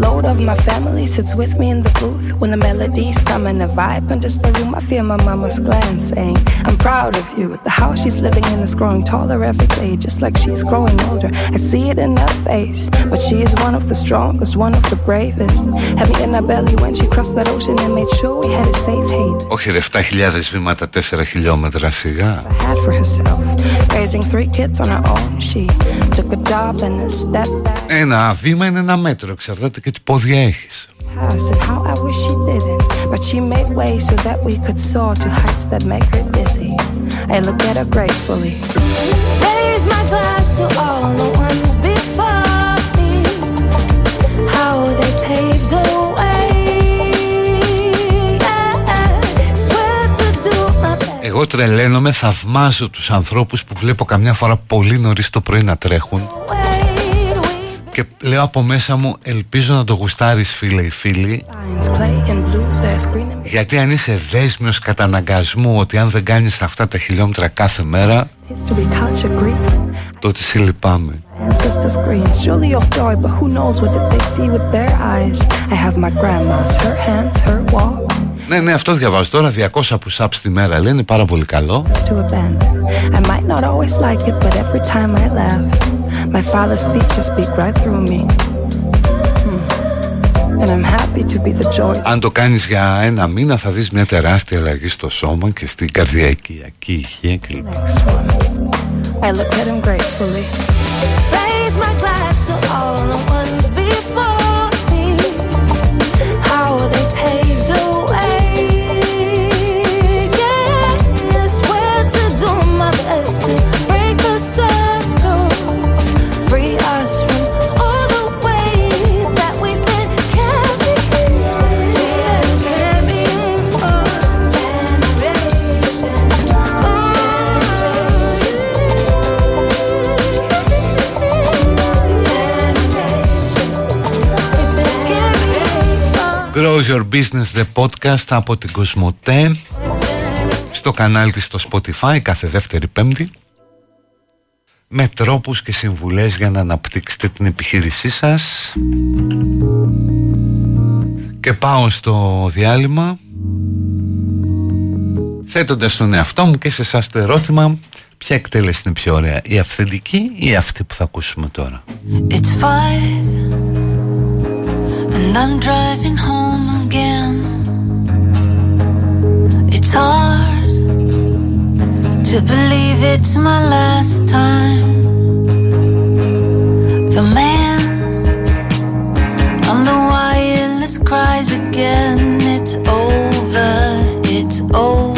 [SPEAKER 9] Load of my family sits with me in the booth when the melodies come in a vibe and just the room. I feel my mama's glance saying, I'm proud of you. The house she's living in is growing taller every day, just like she's growing older. I see it in her face, but she is one of the strongest, one of the bravest. Had me in her belly when she crossed that ocean and made sure we had a safe haven.
[SPEAKER 3] Όχι ρε 7.000 βήματα 4 χιλιόμετρα σιγά
[SPEAKER 9] Had for herself, raising three kids on her own. She took a job and a step back.
[SPEAKER 3] Ένα βήμα είναι ένα μέτρο Εξαρτάται και τι πόδια έχεις
[SPEAKER 9] past and how I wish she didn't. But she made way so that we could soar to heights that make her dizzy. I look at her gratefully.
[SPEAKER 5] Raise my glass to all the ones before me. How they paved the way. Yeah. Swear to do my best.
[SPEAKER 3] Εγώ τρελαίνομαι, θαυμάζω τους ανθρώπους που βλέπω καμιά φορά πολύ νωρίς το πρωί να τρέχουν
[SPEAKER 5] Wait, we've
[SPEAKER 3] και λέω από μέσα μου ελπίζω να το γουστάρεις φίλε ή φίλοι γιατί αν είσαι δέσμιος καταναγκασμού ότι αν δεν κάνεις αυτά τα χιλιόμετρα κάθε μέρα τότε σε λυπάμαι. Ναι, ναι, αυτό διαβάζω τώρα. 200 που σάπς τη μέρα λένε πάρα πολύ καλό. Αν το κάνεις για ένα μήνα θα δεις μια τεράστια αλλαγή στο σώμα και στην καρδιακή ηχεία κλπ.
[SPEAKER 9] Next one. I look at him gratefully.
[SPEAKER 5] raise my glass
[SPEAKER 3] Grow Your Business The Podcast από την Κοσμοτέ. Στο κανάλι της στο Spotify κάθε δεύτερη πέμπτη. Με τρόπους και συμβουλές για να αναπτύξετε την επιχείρησή σας. Και πάω στο διάλειμμα θέτοντας τον εαυτό μου και σε εσάς το ερώτημα ποια εκτέλεση είναι πιο ωραία η αυθεντική ή αυτή που θα ακούσουμε τώρα;
[SPEAKER 5] It's five, and I'm driving home again. It's hard to believe it's my last time. The man on the wireless cries again. It's over, it's over.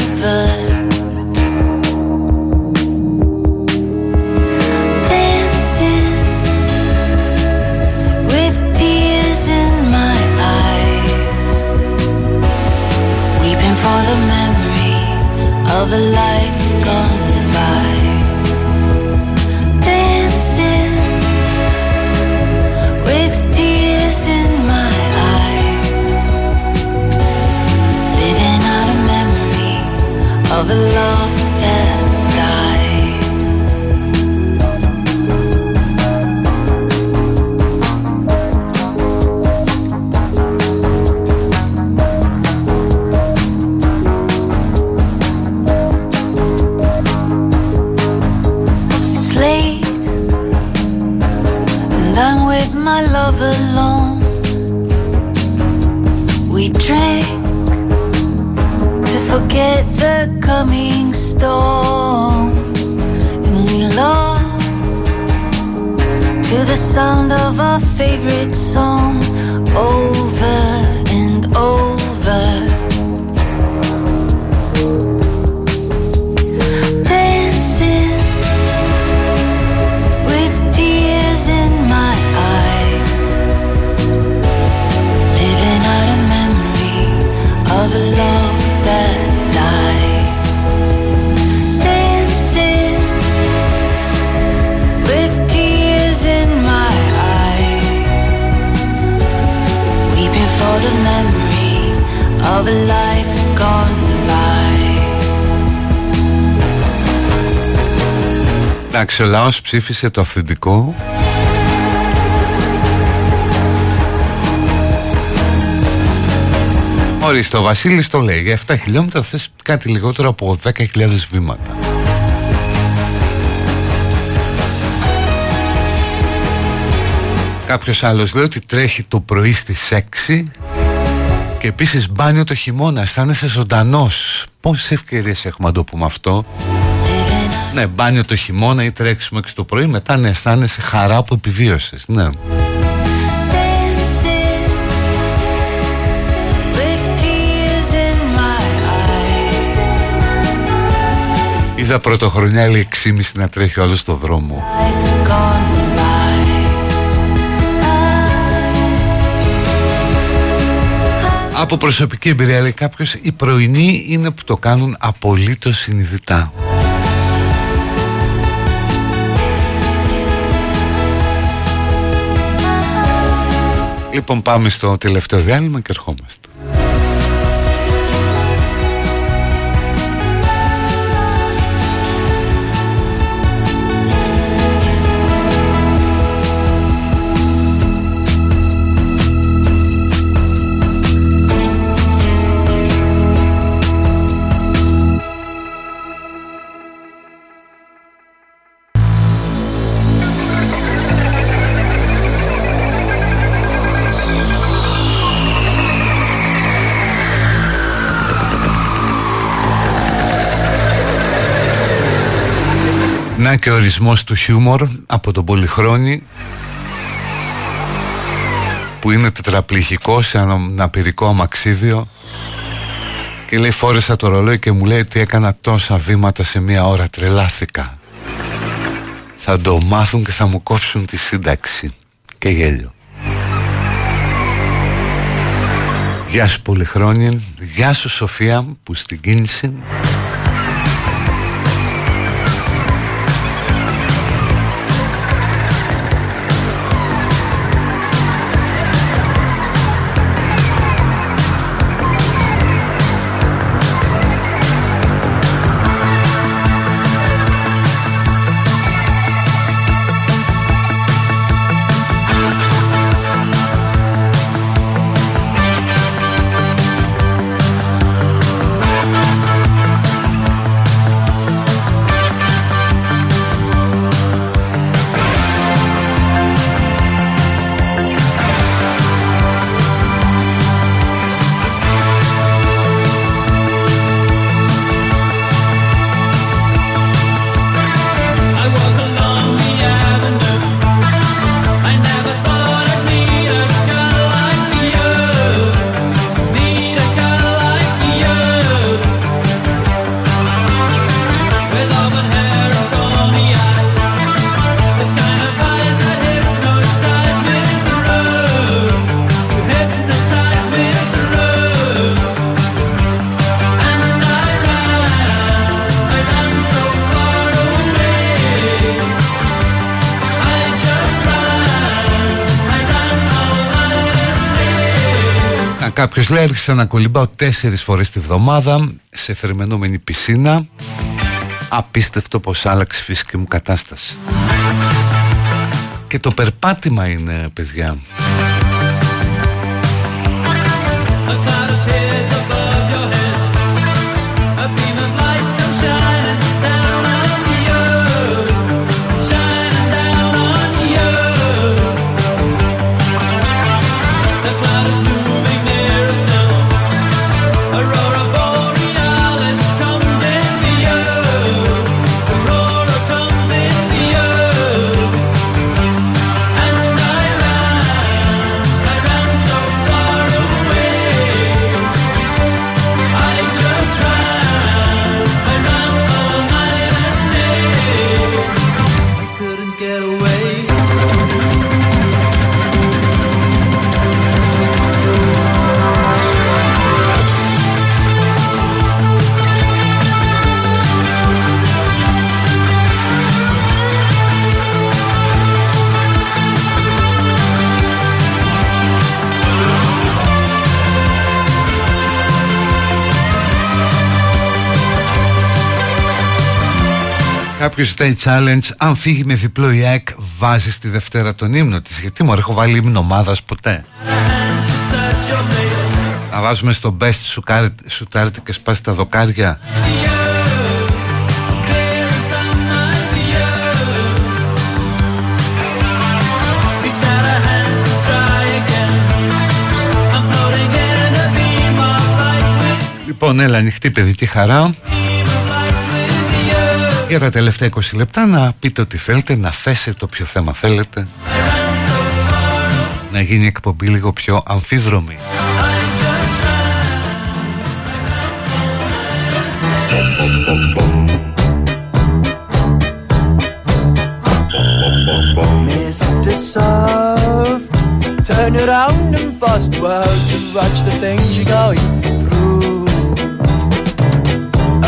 [SPEAKER 5] Forget the coming storm. And we long to the sound of our favorite song over and over.
[SPEAKER 3] Εντάξει, ο λαός ψήφισε το αυθεντικό Ορίστε, ο Βασίλης το λέει Για 7 χιλιόμετρα θες κάτι λιγότερο από 10.000 βήματα. Κάποιος άλλος λέει ότι τρέχει το πρωί στις 6 Και επίσης μπάνιο το χειμώνα Αισθάνεσαι ζωντανός. Πόσες ευκαιρίες έχουμε να το πούμε αυτό; Ναι, μπάνιο το χειμώνα ή τρέξιμο 6 το πρωί, μετά να αισθάνεσαι χαρά που επιβίωσες. Ναι.
[SPEAKER 5] Dancing with tears in my eyes.
[SPEAKER 3] Είδα πρωτοχρονιά άλλη 6,5 να τρέχει όλο στο δρόμο.
[SPEAKER 5] Life gone by.
[SPEAKER 3] Από προσωπική εμπειρία λέει κάποιος, οι πρωινοί είναι που το κάνουν απολύτως συνειδητά. Λοιπόν πάμε στο τελευταίο διάλειμμα και ερχόμαστε. Και ο ορισμός του χιούμορ από τον Πολυχρόνη που είναι τετραπληγικό σε αναπηρικό αμαξίδιο. Και λέει φόρεσα το ρολόι και μου λέει ότι έκανα τόσα βήματα σε μία ώρα τρελάθηκα. Θα το μάθουν και θα μου κόψουν τη σύνταξη. Και γέλιο. Γεια σου Πολυχρόνη Γεια σου Σοφία που στην κίνηση άρχισα να κολυμπάω τέσσερις φορές τη βδομάδα σε θερμενόμενη πισίνα. Απίστευτο πως άλλαξε η φυσική μου κατάσταση. Και το περπάτημα είναι παιδιά Κάποιος ζητάει challenge Αν φύγει με διπλό η ΑΕΚ Βάζεις τη Δευτέρα τον ύμνο της. Γιατί μου έχω βάλει ύμνο ομάδας ποτέ. Να βάζουμε στο best σου, κάρ- σου τάρτη και σπάσει τα δοκάρια. Λοιπόν έλα ανοιχτή παιδική χαρά Για τα τελευταία 20 λεπτά να πείτε ό,τι θέλετε Να θέσετε όποιο θέμα θέλετε Να γίνει η εκπομπή λίγο πιο αμφίδρομη
[SPEAKER 10] Mr. Soft, turn around and bust world to watch the things you're going through.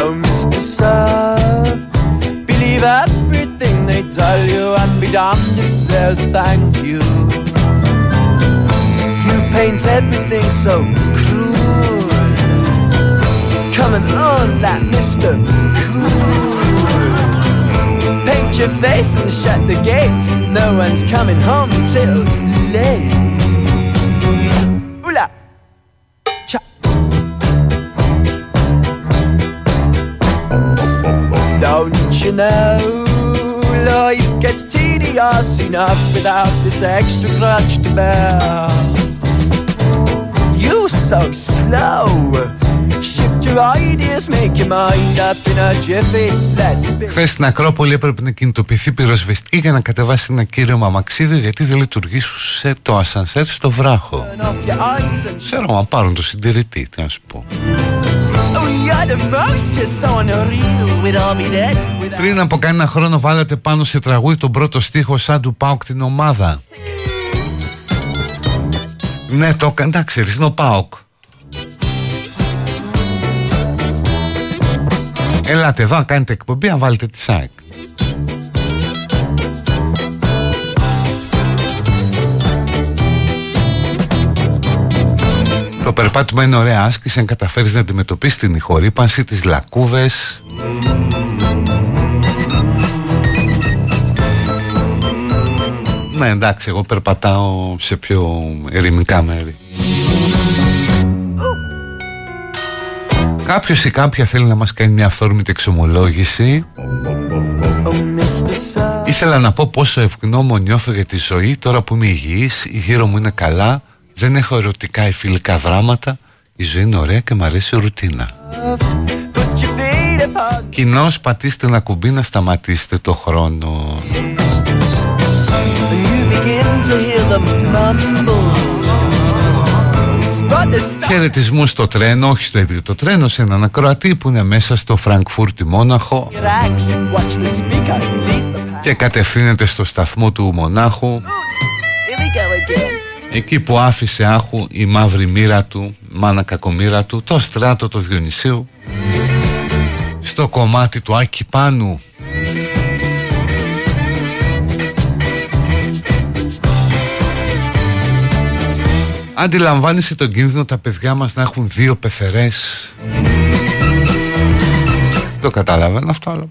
[SPEAKER 10] Oh, Mr. Soft, believe everything they tell you and be damned if they'll thank you. You paint everything so cruel. Coming on that Mr. Cool. Paint your face and shut the gate. No one's coming home till late. Tedious enough without this extra crutch to bear? You so slow. Shift your ideas, make your mind up in a jiffy. Let's be.
[SPEAKER 3] Χθες στην Ακρόπολη έπρεπε να κινητοποιηθεί πυροσβεστική για να κατεβάσει ένα κύριο μαμαξίδι γιατί δεν λειτουργήσε το ασανσέρ στο βράχο.
[SPEAKER 10] Turn off your eyes and
[SPEAKER 3] Ξέρω αν πάρουν το συντηρητή, τι να σου πω. Πριν από κανένα χρόνο βάλατε πάνω σε τραγούδι τον πρώτο στίχο σαν του ΠΑΟΚ την ομάδα. Ναι, το έκανε, εντάξει, είναι ο ΠΑΟΚ. Ελάτε εδώ να κάνετε εκπομπή, να βάλετε τη ΣΑΕΚ. Το περπάτημα είναι ωραία άσκηση αν καταφέρεις να αντιμετωπίσεις την ηχορύπανση, τις λακκούβες Ναι εντάξει εγώ περπατάω σε πιο ερημικά μέρη Κάποιος ή κάποια θέλει να μας κάνει μια αυθόρμητη εξομολόγηση
[SPEAKER 10] Oh, Mr. Sun.
[SPEAKER 3] Ήθελα να πω πόσο ευγνώμων νιώθω για τη ζωή τώρα που είμαι υγιής, η γύρω μου είναι καλά, δεν έχω ερωτικά ή φιλικά δράματα, η ζωή είναι ωραία και μου αρέσει η ρουτίνα.
[SPEAKER 10] Put your feet upon.
[SPEAKER 3] Κοινώς πατήστε ένα κουμπί να σταματήσετε το χρόνο.
[SPEAKER 10] And you begin to hear them mumble. Spot the stuff.
[SPEAKER 3] Χαιρετισμούς στο τρένο, όχι στο ίδιο το τρένο, σε έναν ακροατή που είναι μέσα στο Φραγκφούρτη Μόναχο
[SPEAKER 10] Relax and watch the speaker lead the pack.
[SPEAKER 3] και κατευθύνεται στο σταθμό του Μονάχου, εκεί που άφησε άχου η μαύρη μοίρα του, μάνα κακομοίρα του, το στράτο του Διονυσίου, στο κομμάτι του Άκη Πάνου. Αντιλαμβάνεσαι τον κίνδυνο τα παιδιά μας να έχουν δύο πεθερές Το καταλαβαίνω αυτό αλλά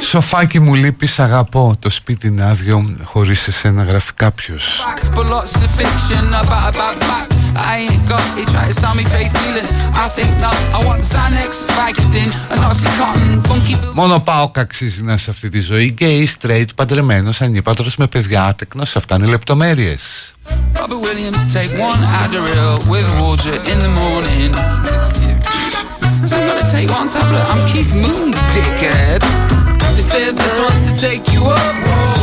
[SPEAKER 3] Σοφάκι μου, λείπεις. Αγαπώ το σπίτι, άδειο Χωρίς εσένα, γράφει κάποιος. Μόνο πάω καξίζει να σε αυτή τη ζωή. Γκέι, straight, παντρεμένος. Ανύπατρο με παιδιά, άτεκνος. Αυτά είναι λεπτομέρειες.
[SPEAKER 11] So I'm gonna take one tablet. I'm Keith Moon, dickhead. They said this one's to take you up.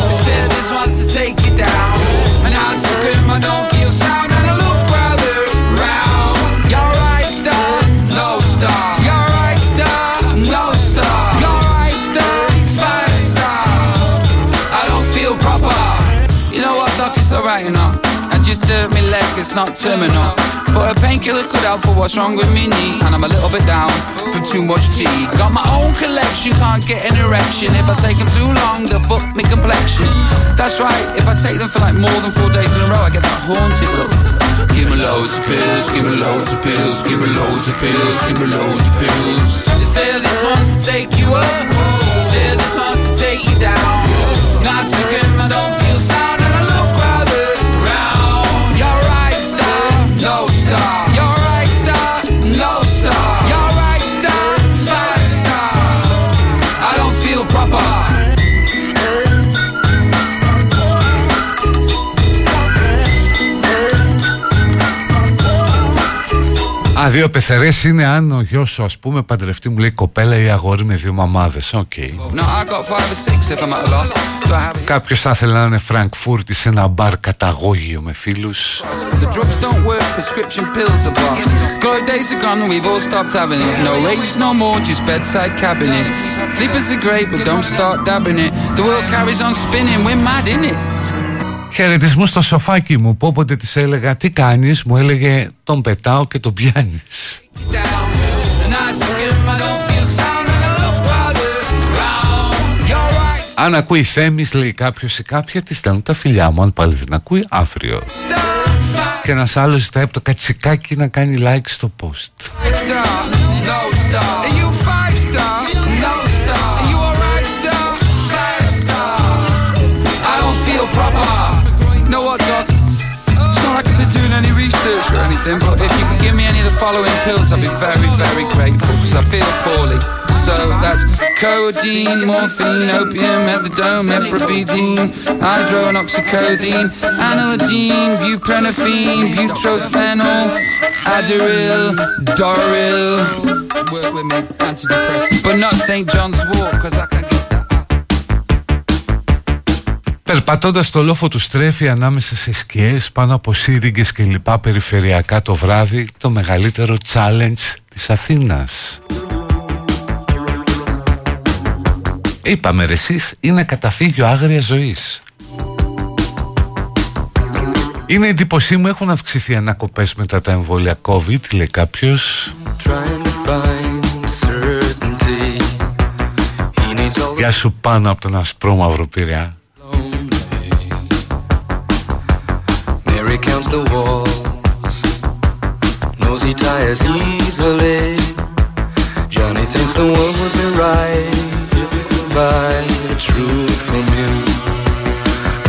[SPEAKER 11] They said this one's to take you down. And I took him, I don't feel sound. My leg, it's not terminal. But a painkiller could help for what's wrong with me knee. And I'm a little bit down from too much tea. I got my own collection, can't get an erection. If I take them too long, they'll fuck me complexion. That's right, if I take them for like more than four days in a row, I get that haunted look. Give me loads of pills, give me loads of pills, give me loads of pills, give me loads of pills. They say this one's to take you up, say this one's to take you down. Not to get I don't
[SPEAKER 3] δύο πεθερές είναι αν ο γιος σου, ας πούμε, παντρευτεί μου λέει κοπέλα ή αγόρι με δύο μαμάδες.
[SPEAKER 11] OK. Okay.
[SPEAKER 3] Κάποιος θα ήθελε να είναι Φρανκφούρτη σε ένα μπαρ καταγόγιο με φίλους.
[SPEAKER 11] The world carries on spinning, we're mad.
[SPEAKER 3] Χαιρετισμούς στο σοφάκι μου που όποτε της έλεγα τι κάνεις μου έλεγε τον πετάω και τον πιάνεις
[SPEAKER 11] Down. And I took it, I don't feel sound and I look rather round. You're right,
[SPEAKER 3] Αν ακούει Θέμης λέει κάποιος ή κάποια της στέλνουν τα φιλιά μου Αν πάλι δεν ακούει αύριο
[SPEAKER 11] star, five
[SPEAKER 3] Και ένας άλλος ζητάει από το κατσικάκι να κάνει like στο post
[SPEAKER 11] following pills, I'd be very, very grateful because I feel poorly. So that's codeine, morphine, opium, methadone, meprobidine, hydroxycodone, anildine, buprenorphine, butyrophenol, Adderall, Doril. Work with me, antidepressant, but not St. John's Wort because I can get.
[SPEAKER 3] Περπατώντας το λόφο του στρέφει ανάμεσα σε σκιές πάνω από σύριγγες και λοιπά περιφερειακά το βράδυ το μεγαλύτερο challenge της Αθήνας. Είπαμε ρε εσείς, είναι καταφύγιο άγρια ζωής. Είναι εντύπωσή μου έχουν αυξηθεί ανακοπές μετά τα εμβόλια COVID, λέει κάποιος.
[SPEAKER 12] Trying to find certainty. He needs all the
[SPEAKER 3] Γεια σου πάνω από τον ασπρόμαυρο πειραιά.
[SPEAKER 12] Mary counts the walls. Knows he tires easily. Johnny thinks the world would be right if he could buy the truth from him.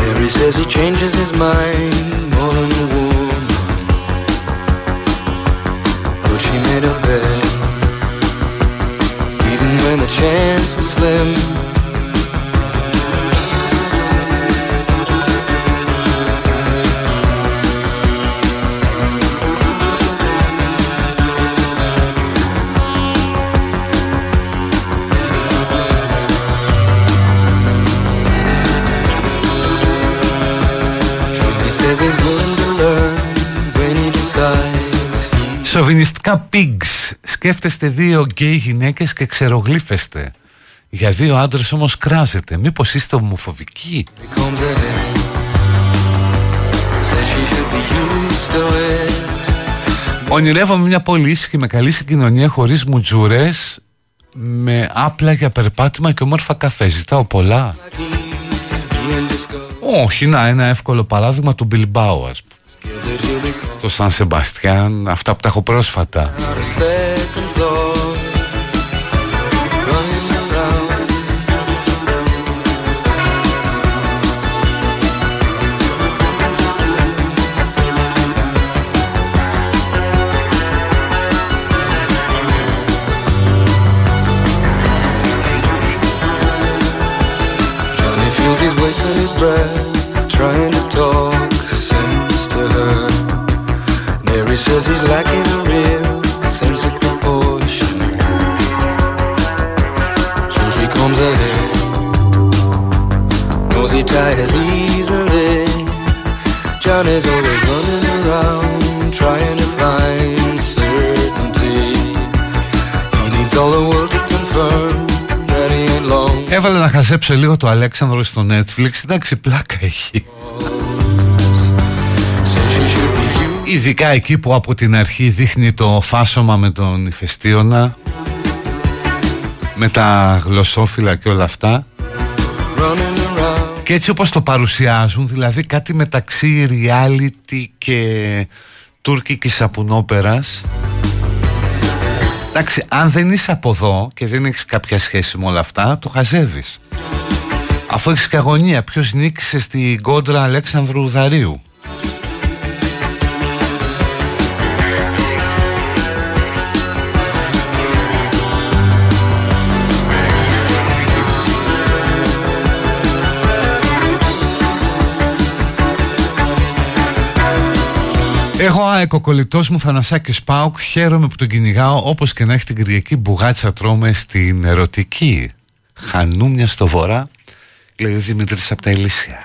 [SPEAKER 12] Mary says he changes his mind more than the woman. But she made a bet. Even when the chance was slim.
[SPEAKER 3] Σοβινιστικά pigs. Σκέφτεστε δύο γκέι γυναίκες και ξερογλύφεστε. Για δύο άντρες όμως κράζετε. Μήπως είστε ομοφοβικοί;
[SPEAKER 12] comes ahead. Says she should be used to it.
[SPEAKER 3] Ονειρεύομαι μια πόλη ήσυχη με καλή συγκοινωνία χωρίς μουτζούρες με άπλα για περπάτημα και όμορφα καφέ. Ζητάω πολλά.
[SPEAKER 12] He's being discovered.
[SPEAKER 3] Όχι, να, ένα εύκολο παράδειγμα του Μπιλμπάου, ας πούμε. Το Σαν Σεμπαστιάν, αυτά που τα έχω πρόσφατα. Έβαλε να χαζέψω λίγο το Αλέξανδρο στο Netflix. Εντάξει, πλάκα έχει.
[SPEAKER 12] Says she should be you.
[SPEAKER 3] Ειδικά εκεί που από την αρχή δείχνει το φάσομα με τον ηφαιστίωνα με τα γλωσσόφυλλα και όλα αυτά και έτσι όπως το παρουσιάζουν δηλαδή κάτι μεταξύ reality και τουρκικής σαπουνόπερας εντάξει αν δεν είσαι από εδώ και δεν έχεις κάποια σχέση με όλα αυτά το χαζεύεις αφού έχεις και αγωνία ποιος νίκησε στην κόντρα Αλέξανδρου Δαρίου; Έχω ΑΕΚ κολλητός μου Θανασάκης Πάουκ. Χαίρομαι που τον κυνηγάω Όπως και να έχει την Κυριακή μπουγάτσα τρώμε Στην ερωτική. Χανούμια στο βορρά Λέει ο Δημήτρης από τα Ελίσια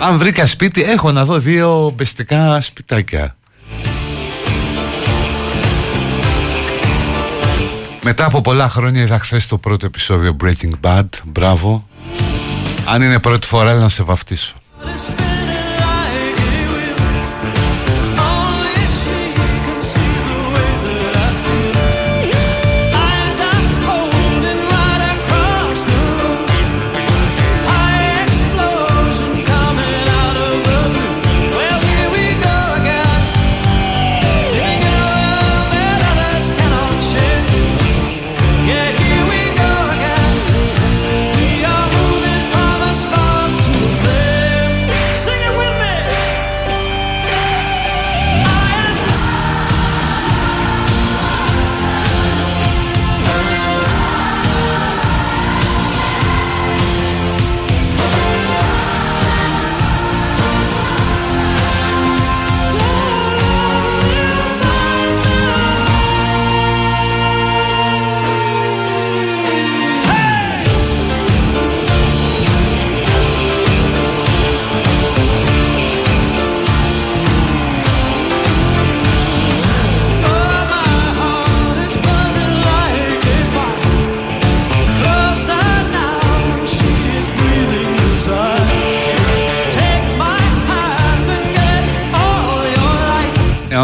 [SPEAKER 3] Αν βρήκα σπίτι έχω να δω δύο μπεστικά σπιτάκια Μετά από πολλά χρόνια είδα χθες το πρώτο επεισόδιο Breaking Bad. Μπράβο. Αν είναι πρώτη φορά να σε βαφτίσω.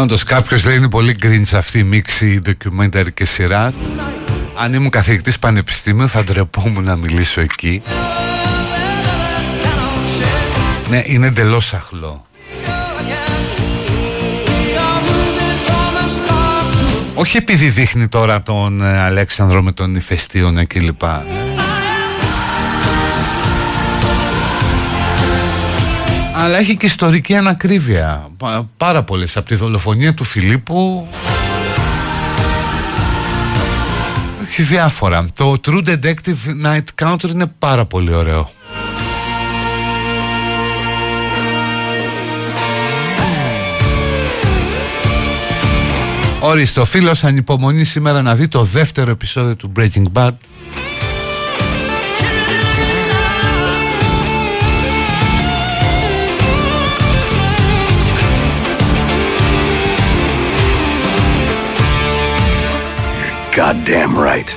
[SPEAKER 3] Ε, όντως κάποιος λέει είναι πολύ cringe αυτή η μίξη documentary και σειρά. Αν ήμουν καθηγητής πανεπιστήμιου θα ντρεπόμουν να μιλήσω εκεί. Ναι, είναι εντελώς αχλό. Όχι επειδή δείχνει τώρα τον ε, Αλέξανδρο με τον ηφαιστίωνα κλπ Αλλά έχει και ιστορική ανακρίβεια. Πα- Πάρα πολλές. Από τη δολοφονία του Φιλίππου. Έχει διάφορα. Το True Detective Night Counter είναι πάρα πολύ ωραίο. Ορίστε, ο φίλος ανυπομονεί σήμερα να δει το δεύτερο επεισόδιο του Breaking Bad
[SPEAKER 13] Goddamn right.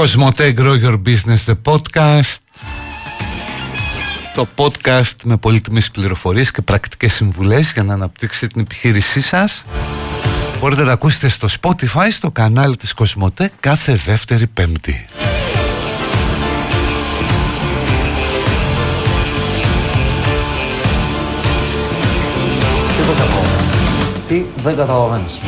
[SPEAKER 3] Κοσμοτέ Grow Your Business The Podcast Το podcast με πολύτιμες πληροφορίες και πρακτικές συμβουλές για να αναπτύξετε την επιχείρησή σας Μπορείτε να τα ακούσετε στο Spotify στο κανάλι της Κοσμοτέ κάθε δεύτερη πέμπτη
[SPEAKER 14] Τίποτα ακόμα. Τι δεν καταλαβαίνεις.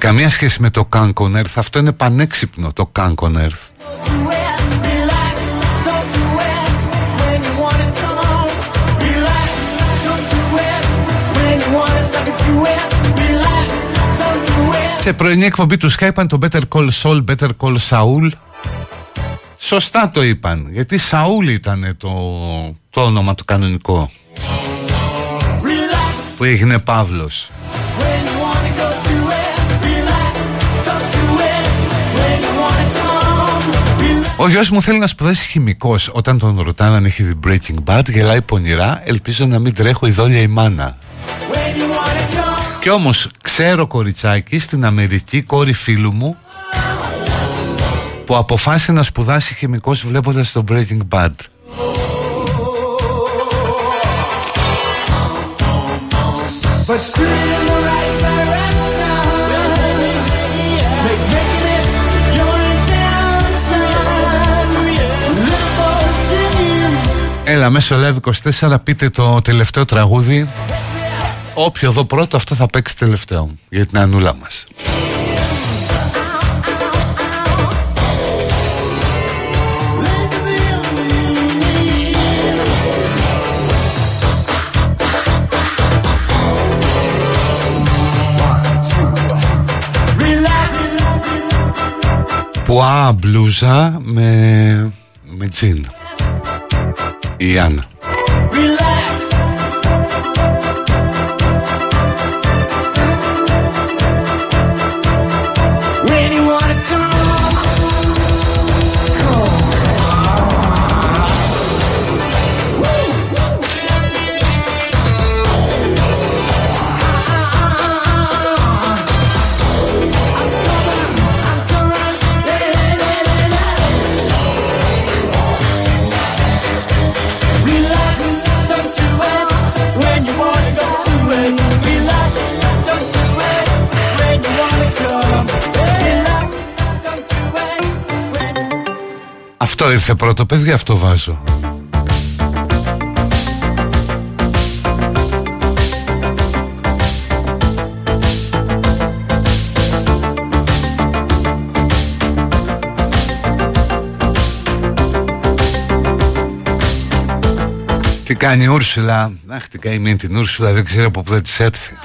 [SPEAKER 3] Καμία σχέση με το Cancon Earth. Αυτό είναι πανέξυπνο το Cancon Earth. Σε πρωινή εκπομπή του Skype είπαν το Better Call Saul, Better Call Saul. Σωστά το είπαν, γιατί Σαούλ ήταν το, το όνομα του κανονικό. Που έγινε Παύλος. Ο γιος μου θέλει να σπουδάσει χημικός Όταν τον ρωτάνε αν έχει δει Breaking Bad Γελάει πονηρά Ελπίζω να μην τρέχω η δόλια η μάνα. Και όμως ξέρω κοριτσάκι Στην Αμερική κόρη φίλου μου Που αποφάσισε να σπουδάσει χημικός Βλέποντας το Breaking Bad.
[SPEAKER 8] But still
[SPEAKER 3] Έλα μέσω Live 24 πείτε το τελευταίο τραγούδι. Όποιο δω πρώτο αυτό θα παίξει τελευταίο Για την ανούλα μας. Πουά μπλούζα με, με τζιν Η Άννα
[SPEAKER 8] Relax.
[SPEAKER 3] Αυτό ήρθε πρώτο παιδιά αυτό βάζω. Τι κάνει η Ούρσουλα; Αχ τι καημένη την Ούρσουλα Δεν ξέρω από πού θα της έρθει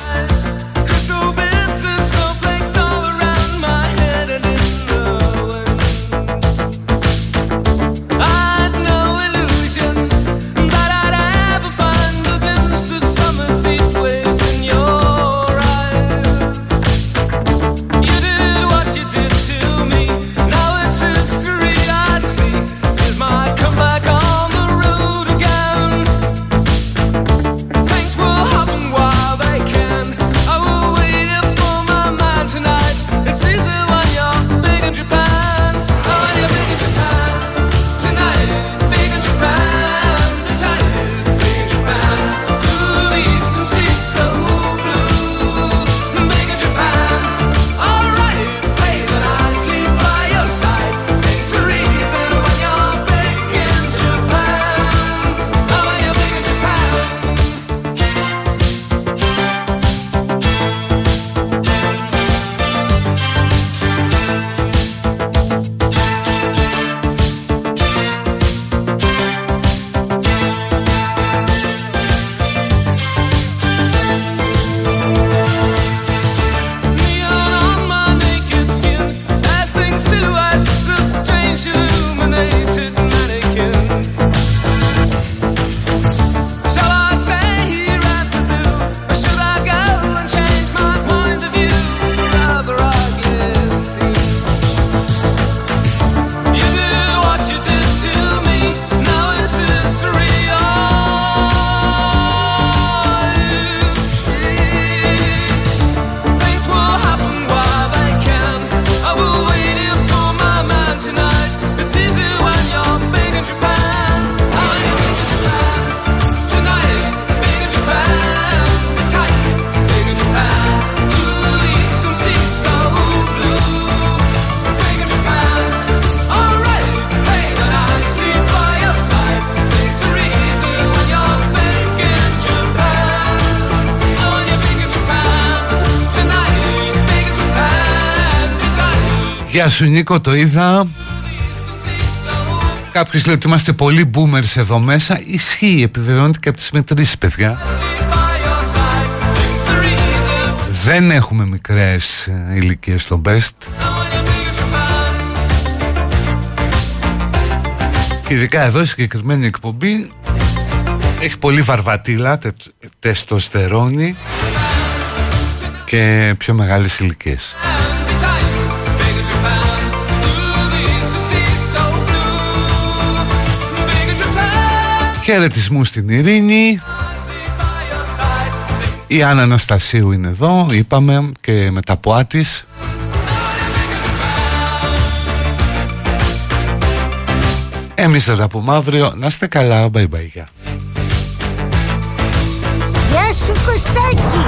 [SPEAKER 3] Γεια σου Νίκο, το είδα. Κάποιος λέει ότι είμαστε πολύ boomers εδώ μέσα. Ισχύει, επιβεβαιώνεται και από τις μετρήσεις, παιδιά. Δεν έχουμε μικρές ε, ηλικίες στο best. Και ειδικά εδώ η συγκεκριμένη εκπομπή έχει πολύ βαρβατήλα, τε, τεστοστερόνη και πιο μεγάλες ηλικίες. Χαιρετισμού στην Ειρήνη. Η Άννα Αναστασίου είναι εδώ Είπαμε και με τα ποά της. Εμείς θα τα πούμε αύριο. Να είστε καλά. Bye bye γεια.
[SPEAKER 15] Γεια σου Κωστάκη